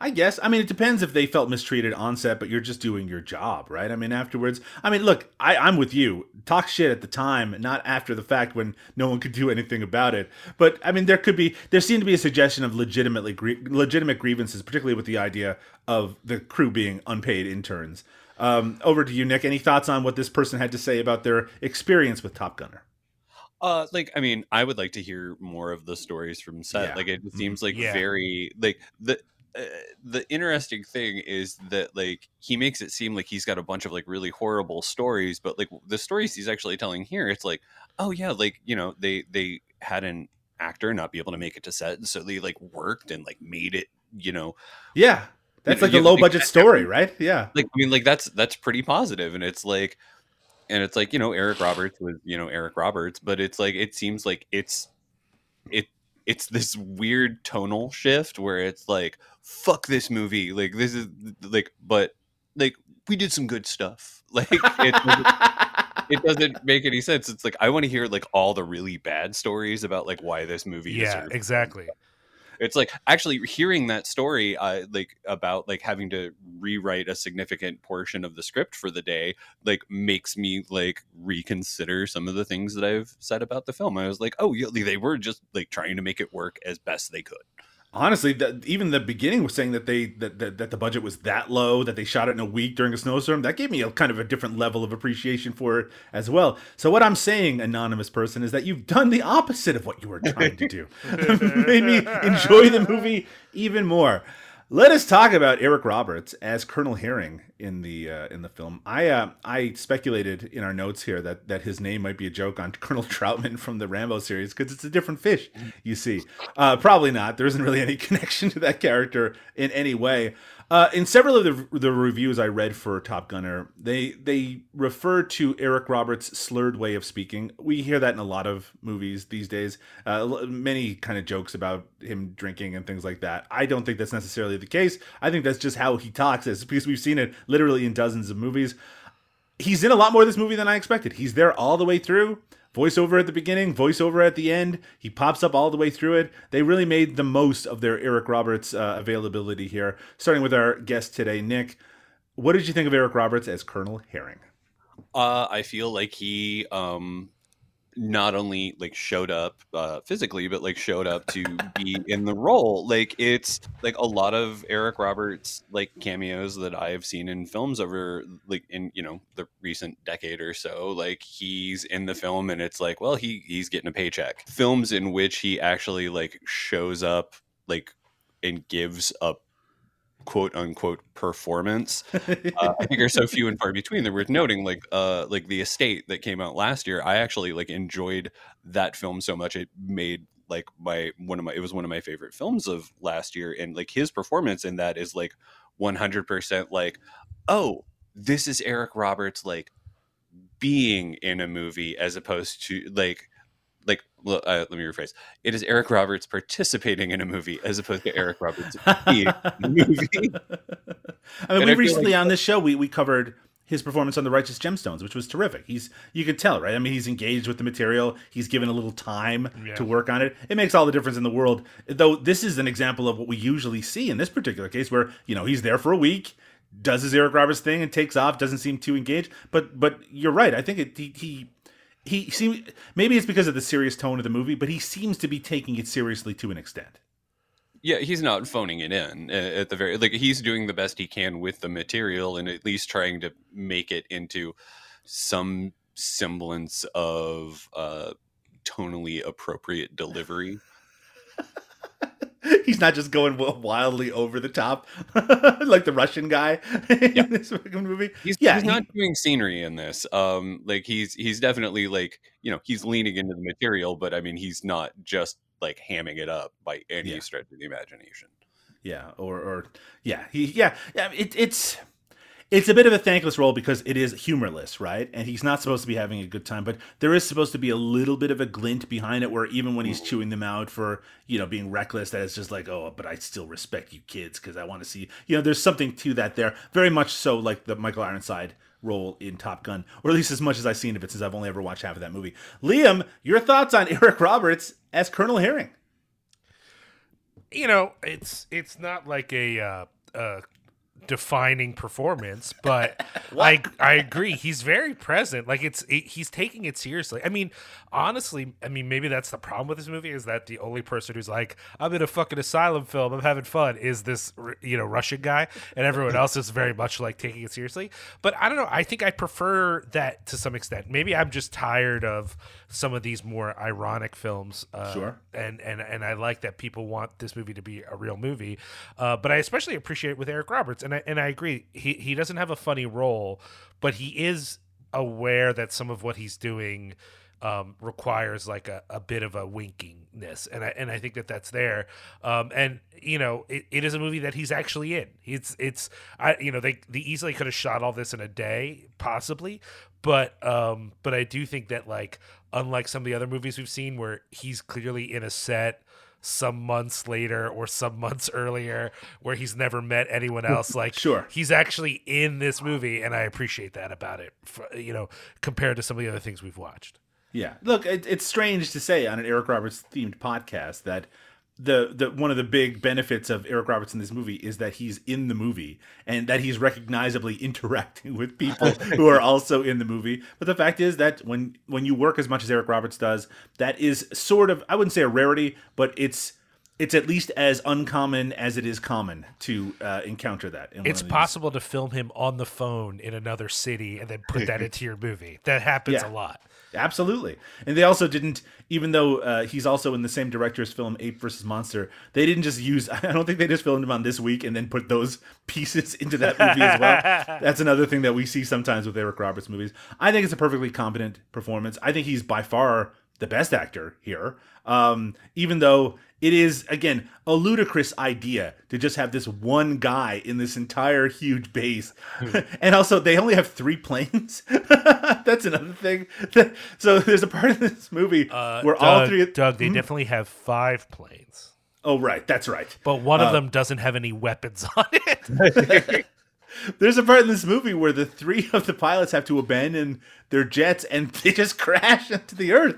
I guess. I mean, it depends if they felt mistreated on set, but you're just doing your job, right? I mean, afterwards. I mean, look, I, I'm with you. Talk shit at the time, not after the fact when no one could do anything about it. But I mean, there could be, there seemed to be a suggestion of legitimately legitimate grievances, particularly with the idea of the crew being unpaid interns. Um, over to you, Nick. Any thoughts on what this person had to say about their experience with Top Gunner? Uh, like I mean, I would like to hear more of the stories from set. Yeah. Like it seems like Yeah. very like the uh, the interesting thing is that like he makes it seem like he's got a bunch of like really horrible stories but like the stories he's actually telling here it's like oh yeah like you know they they had an actor not be able to make it to set and so they like worked and like made it you know Yeah. That's You- like a low like, budget story, right? Yeah. like i mean like that's that's pretty positive and it's like and it's like you know eric roberts was you know eric roberts but it's like it seems like it's it it's this weird tonal shift where it's like fuck this movie like this is like but like we did some good stuff. Like it doesn't, it doesn't make any sense. It's like i want to hear like all the really bad stories about like why this movie yeah exactly it's like actually hearing that story uh, like about like having to rewrite a significant portion of the script for the day like makes me like reconsider some of the things that i've said about the film. I was like oh yeah they were just like trying to make it work as best they could Honestly, the, even the beginning was saying that they that, that that the budget was that low that they shot it in a week during a snowstorm. That gave me a kind of a different level of appreciation for it as well. So what I'm saying, anonymous person, is that you've done the opposite of what you were trying to do. Made me enjoy the movie even more. Let us talk about Eric Roberts as Colonel Herring in the uh, in the film. I uh, I speculated in our notes here that that his name might be a joke on Colonel Trautman from the Rambo series because it's a different fish. You see, uh, probably not. There isn't really any connection to that character in any way. Uh, in several of the, the reviews I read for Top Gunner, they they refer to Eric Roberts' slurred way of speaking. We hear that in a lot of movies these days. Uh, many kind of jokes about him drinking and things like that. I don't think that's necessarily the case. I think that's just how he talks, is because we've seen it literally in dozens of movies. He's in a lot more of this movie than I expected. He's there all the way through. Voiceover at the beginning, voiceover at the end. He pops up all the way through it. They really made the most of their Eric Roberts uh, availability here. Starting with our guest today, Nick. What did you think of Eric Roberts as Colonel Herring? uh i feel like he um not only like showed up uh, physically, but like showed up to be in the role. Like it's like a lot of Eric Roberts like cameos that I have seen in films over like in you know the recent decade or so. Like he's in the film and it's like, well, he he's getting a paycheck. Films in which he actually like shows up like and gives a quote unquote performance. Uh, i think are so few and far between they're worth noting like uh like the estate that came out last year i actually like enjoyed that film so much it made like my one of my it was one of my favorite films of last year and like his performance in that is like 100% like oh this is eric roberts like being in a movie as opposed to like like uh, let me rephrase it is eric roberts participating in a movie as opposed to eric roberts being movie I mean, And we I recently like- on this show we we covered his performance on the Righteous Gemstones, which was terrific. He's you could tell, right? I mean, he's engaged with the material. He's given a little time Yeah. to work on it. It makes all the difference in the world. Though this is an example of what we usually see in this particular case, where you know he's there for a week, does his Eric Roberts thing, and takes off. Doesn't seem too engaged. But but you're right. I think it, he. he he seems maybe it's because of the serious tone of the movie, but he seems to be taking it seriously to an extent. yeah he's not phoning it in uh, at the very like he's doing the best he can with the material and at least trying to make it into some semblance of uh tonally appropriate delivery He's not just going wildly over the top like the Russian guy in this movie. he's, yeah, he's he- not doing scenery in this um like he's he's definitely like you know he's leaning into the material but i mean he's not just like hamming it up by any Yeah. stretch of the imagination yeah, or or yeah, he yeah, yeah. It, it's it's a bit of a thankless role because it is humorless, right? And he's not supposed to be having a good time, but there is supposed to be a little bit of a glint behind it, where even when he's chewing them out for you know being reckless, that it's just like, oh, but I still respect you kids because I want to see, you know, there's something to that there. Very much so, like the Michael Ironside role in Top Gun, or at least as much as I've seen of it since I've only ever watched half of that movie. Liam, your thoughts on Eric Roberts as Colonel Herring? you know, it's it's not like a uh, uh, defining performance, but I I agree. He's very present. Like it's it, he's taking it seriously. I mean, honestly, I mean maybe that's the problem with this movie is that the only person who's like I'm in a fucking asylum film, I'm having fun, is this you know Russian guy, and everyone else is very much like taking it seriously. But I don't know. I think I prefer that to some extent. Maybe I'm just tired of some of these more ironic films. Uh, Sure. and and and I like that people want this movie to be a real movie. Uh, but I especially appreciate it with Eric Roberts, and I and I agree. He he doesn't have a funny role, but he is aware that some of what he's doing um, requires like a, a bit of a winkingness, and I and I think that that's there. Um, and you know, it, it is a movie that he's actually in. It's it's I you know they they easily could have shot all this in a day, possibly, but um, but I do think that like unlike some of the other movies we've seen where he's clearly in a set some months later or some months earlier where he's never met anyone else like Sure. he's actually in this movie and i appreciate that about it f- you know compared to some of the other things we've watched Yeah, look, it, it's strange to say on an Eric Roberts themed podcast that the the one of the big benefits of Eric Roberts in this movie is that he's in the movie and that he's recognizably interacting with people who are also in the movie. But the fact is that when when you work as much as Eric Roberts does, that is sort of I wouldn't say a rarity, but it's it's at least as uncommon as it is common to uh, encounter that. In it's possible to film him on the phone in another city and then put that into your movie that happens Yeah. a lot Absolutely. And they also didn't, even though uh, he's also in the same director's film, Ape versus Monster, they didn't just use, I don't think they just filmed him on this week and then put those pieces into that movie as well. That's another thing that we see sometimes with Eric Roberts movies. I think it's a perfectly competent performance. I think he's by far the best actor here. Um, even though it is, again, a ludicrous idea to just have this one guy in this entire huge base. and also, they only have three planes. That's another thing. so there's a part of this movie uh, where Doug, all three. doug they Mhm. definitely have five planes Oh, right. That's right. but one of Uh, them doesn't have any weapons on it There's a part in this movie where the three of the pilots have to abandon their jets and they just crash into the earth.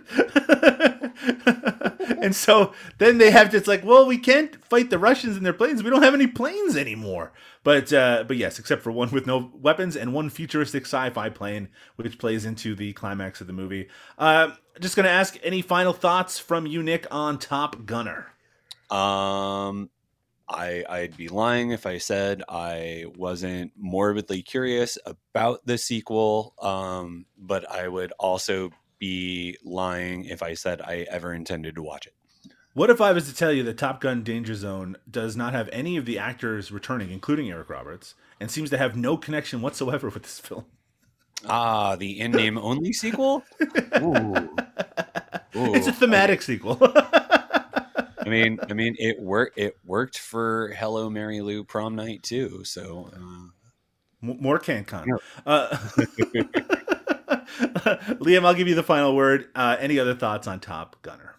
and so then they have to. It's like, well, we can't fight the Russians in their planes. We don't have any planes anymore. But uh, but yes, except for one with no weapons and one futuristic sci-fi plane, which plays into the climax of the movie. Uh, just gonna ask any final thoughts from you, Nick, on Top Gunner. Um, I I'd be lying if I said I wasn't morbidly curious about the sequel. Um, but I would also be lying if I said I ever intended to watch it. What if I was to tell you that Top Gun Danger Zone does not have any of the actors returning, including Eric Roberts, and seems to have no connection whatsoever with this film? Ah, the in name only sequel? Ooh. Ooh. It's a thematic sequel. I mean, I mean, it worked. It worked for Hello Mary Lou Prom Night too. So uh... more CanCon. Uh, Liam, I'll give you the final word. Uh, any other thoughts on Top Gunner?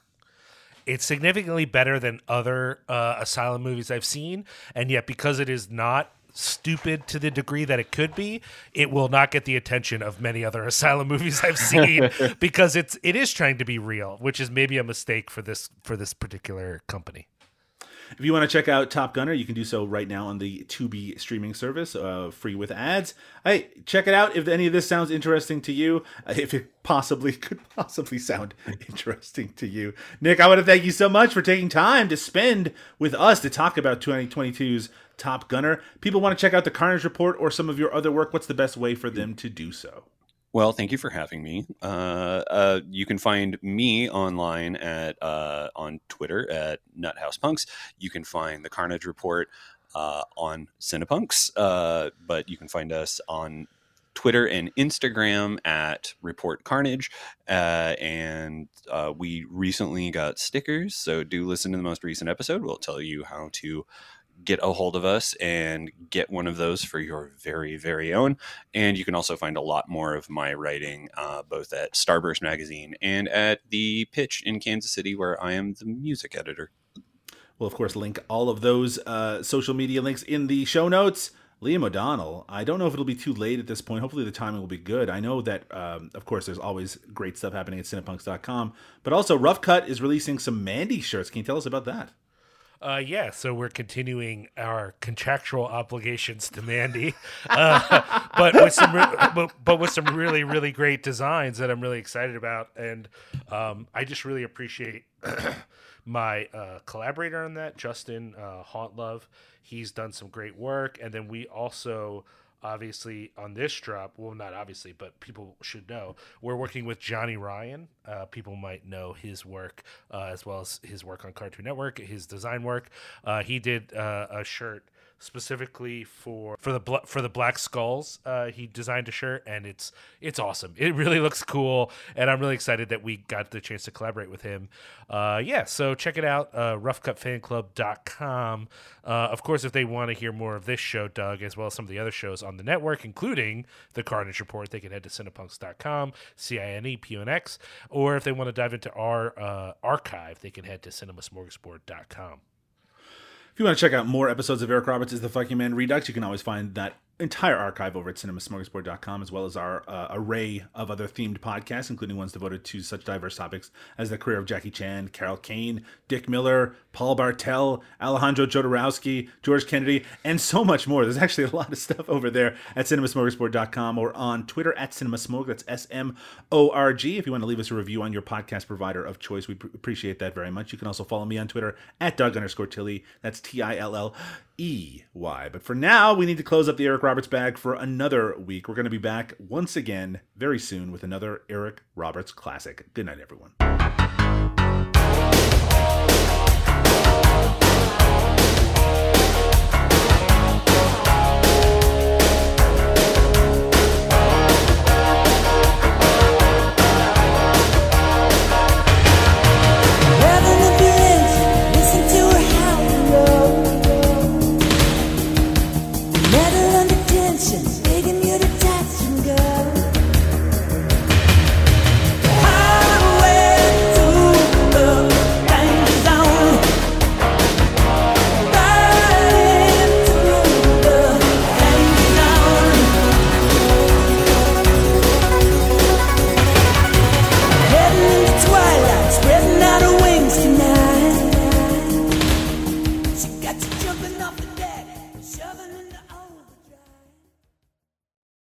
It's significantly better than other uh, asylum movies I've seen, and yet because it is not stupid to the degree that it could be, it will not get the attention of many other asylum movies I've seen because it's it is trying to be real, which is maybe a mistake for this for this particular company. If you want to check out Top Gunner, you can do so right now on the Tubi streaming service, uh, free with ads. Hey, check it out if any of this sounds interesting to you. Uh, if it possibly could possibly sound interesting to you, Nick, I want to thank you so much for taking time to spend with us to talk about 2022's Top Gunner. People want to check out the Carnage Report or some of your other work. What's the best way for them to do so? Well, thank you for having me. Uh, uh, you can find me online at uh, on Twitter at NutHousePunks. You can find the Carnage Report uh, on Cinepunx, uh, but you can find us on Twitter and Instagram at Report Carnage. Uh, and we recently got stickers, so do listen to the most recent episode. We'll tell you how to get a hold of us and get one of those for your very, very own. And you can also find a lot more of my writing uh, both at Starburst Magazine and at The Pitch in Kansas City, where I am the music editor. We'll, of course, link all of those uh, social media links in the show notes. Liam O'Donnell, I don't know if it'll be too late at this point. Hopefully, the timing will be good. I know that, um, of course, there's always great stuff happening at cinepunx.com, but also Rough Cut is releasing some Mandy shirts. Can you tell us about that? Uh, yeah, so we're continuing our contractual obligations to Mandy, uh, but with some re- but, but, with some really really great designs that I'm really excited about, and um, I just really appreciate my uh, collaborator on that, Justin uh, Hauntlove. He's done some great work, and then we also obviously on this drop well not obviously but people should know we're working with johnny ryan. Uh, people might know his work uh, as well as his work on cartoon network his design work. Uh, he did uh, a shirt specifically for for the for the Black Skulls. Uh, he designed a shirt, and it's it's awesome. It really looks cool, and I'm really excited that we got the chance to collaborate with him. Uh, yeah, so check it out, uh, roughcutfanclub.com. Uh, of course, if they want to hear more of this show, Doug, as well as some of the other shows on the network, including the Carnage Report, they can head to cinepunx.com, C I N E P U N X, or if they want to dive into our uh, archive, they can head to cinemasmorgasbord.com. If you want to check out more episodes of Eric Roberts' is The Fucking Man Redux, you can always find that entire archive over at cinemasmorgasbord.com, as well as our uh, array of other themed podcasts, including ones devoted to such diverse topics as the career of Jackie Chan, Carol Kane, Dick Miller, Paul Bartel, Alejandro Jodorowsky, George Kennedy, and so much more. There's actually a lot of stuff over there at cinemasmorgasbord.com or on Twitter at cinemasmorg. That's S M O R G. If you want to leave us a review on your podcast provider of choice, we appreciate that very much. You can also follow me on Twitter at Doug underscore Tilley. That's T I L L E Y. But for now, we need to close up the Eric Roberts bag for another week. We're going to be back once again very soon with another Eric Roberts classic. Good night, everyone.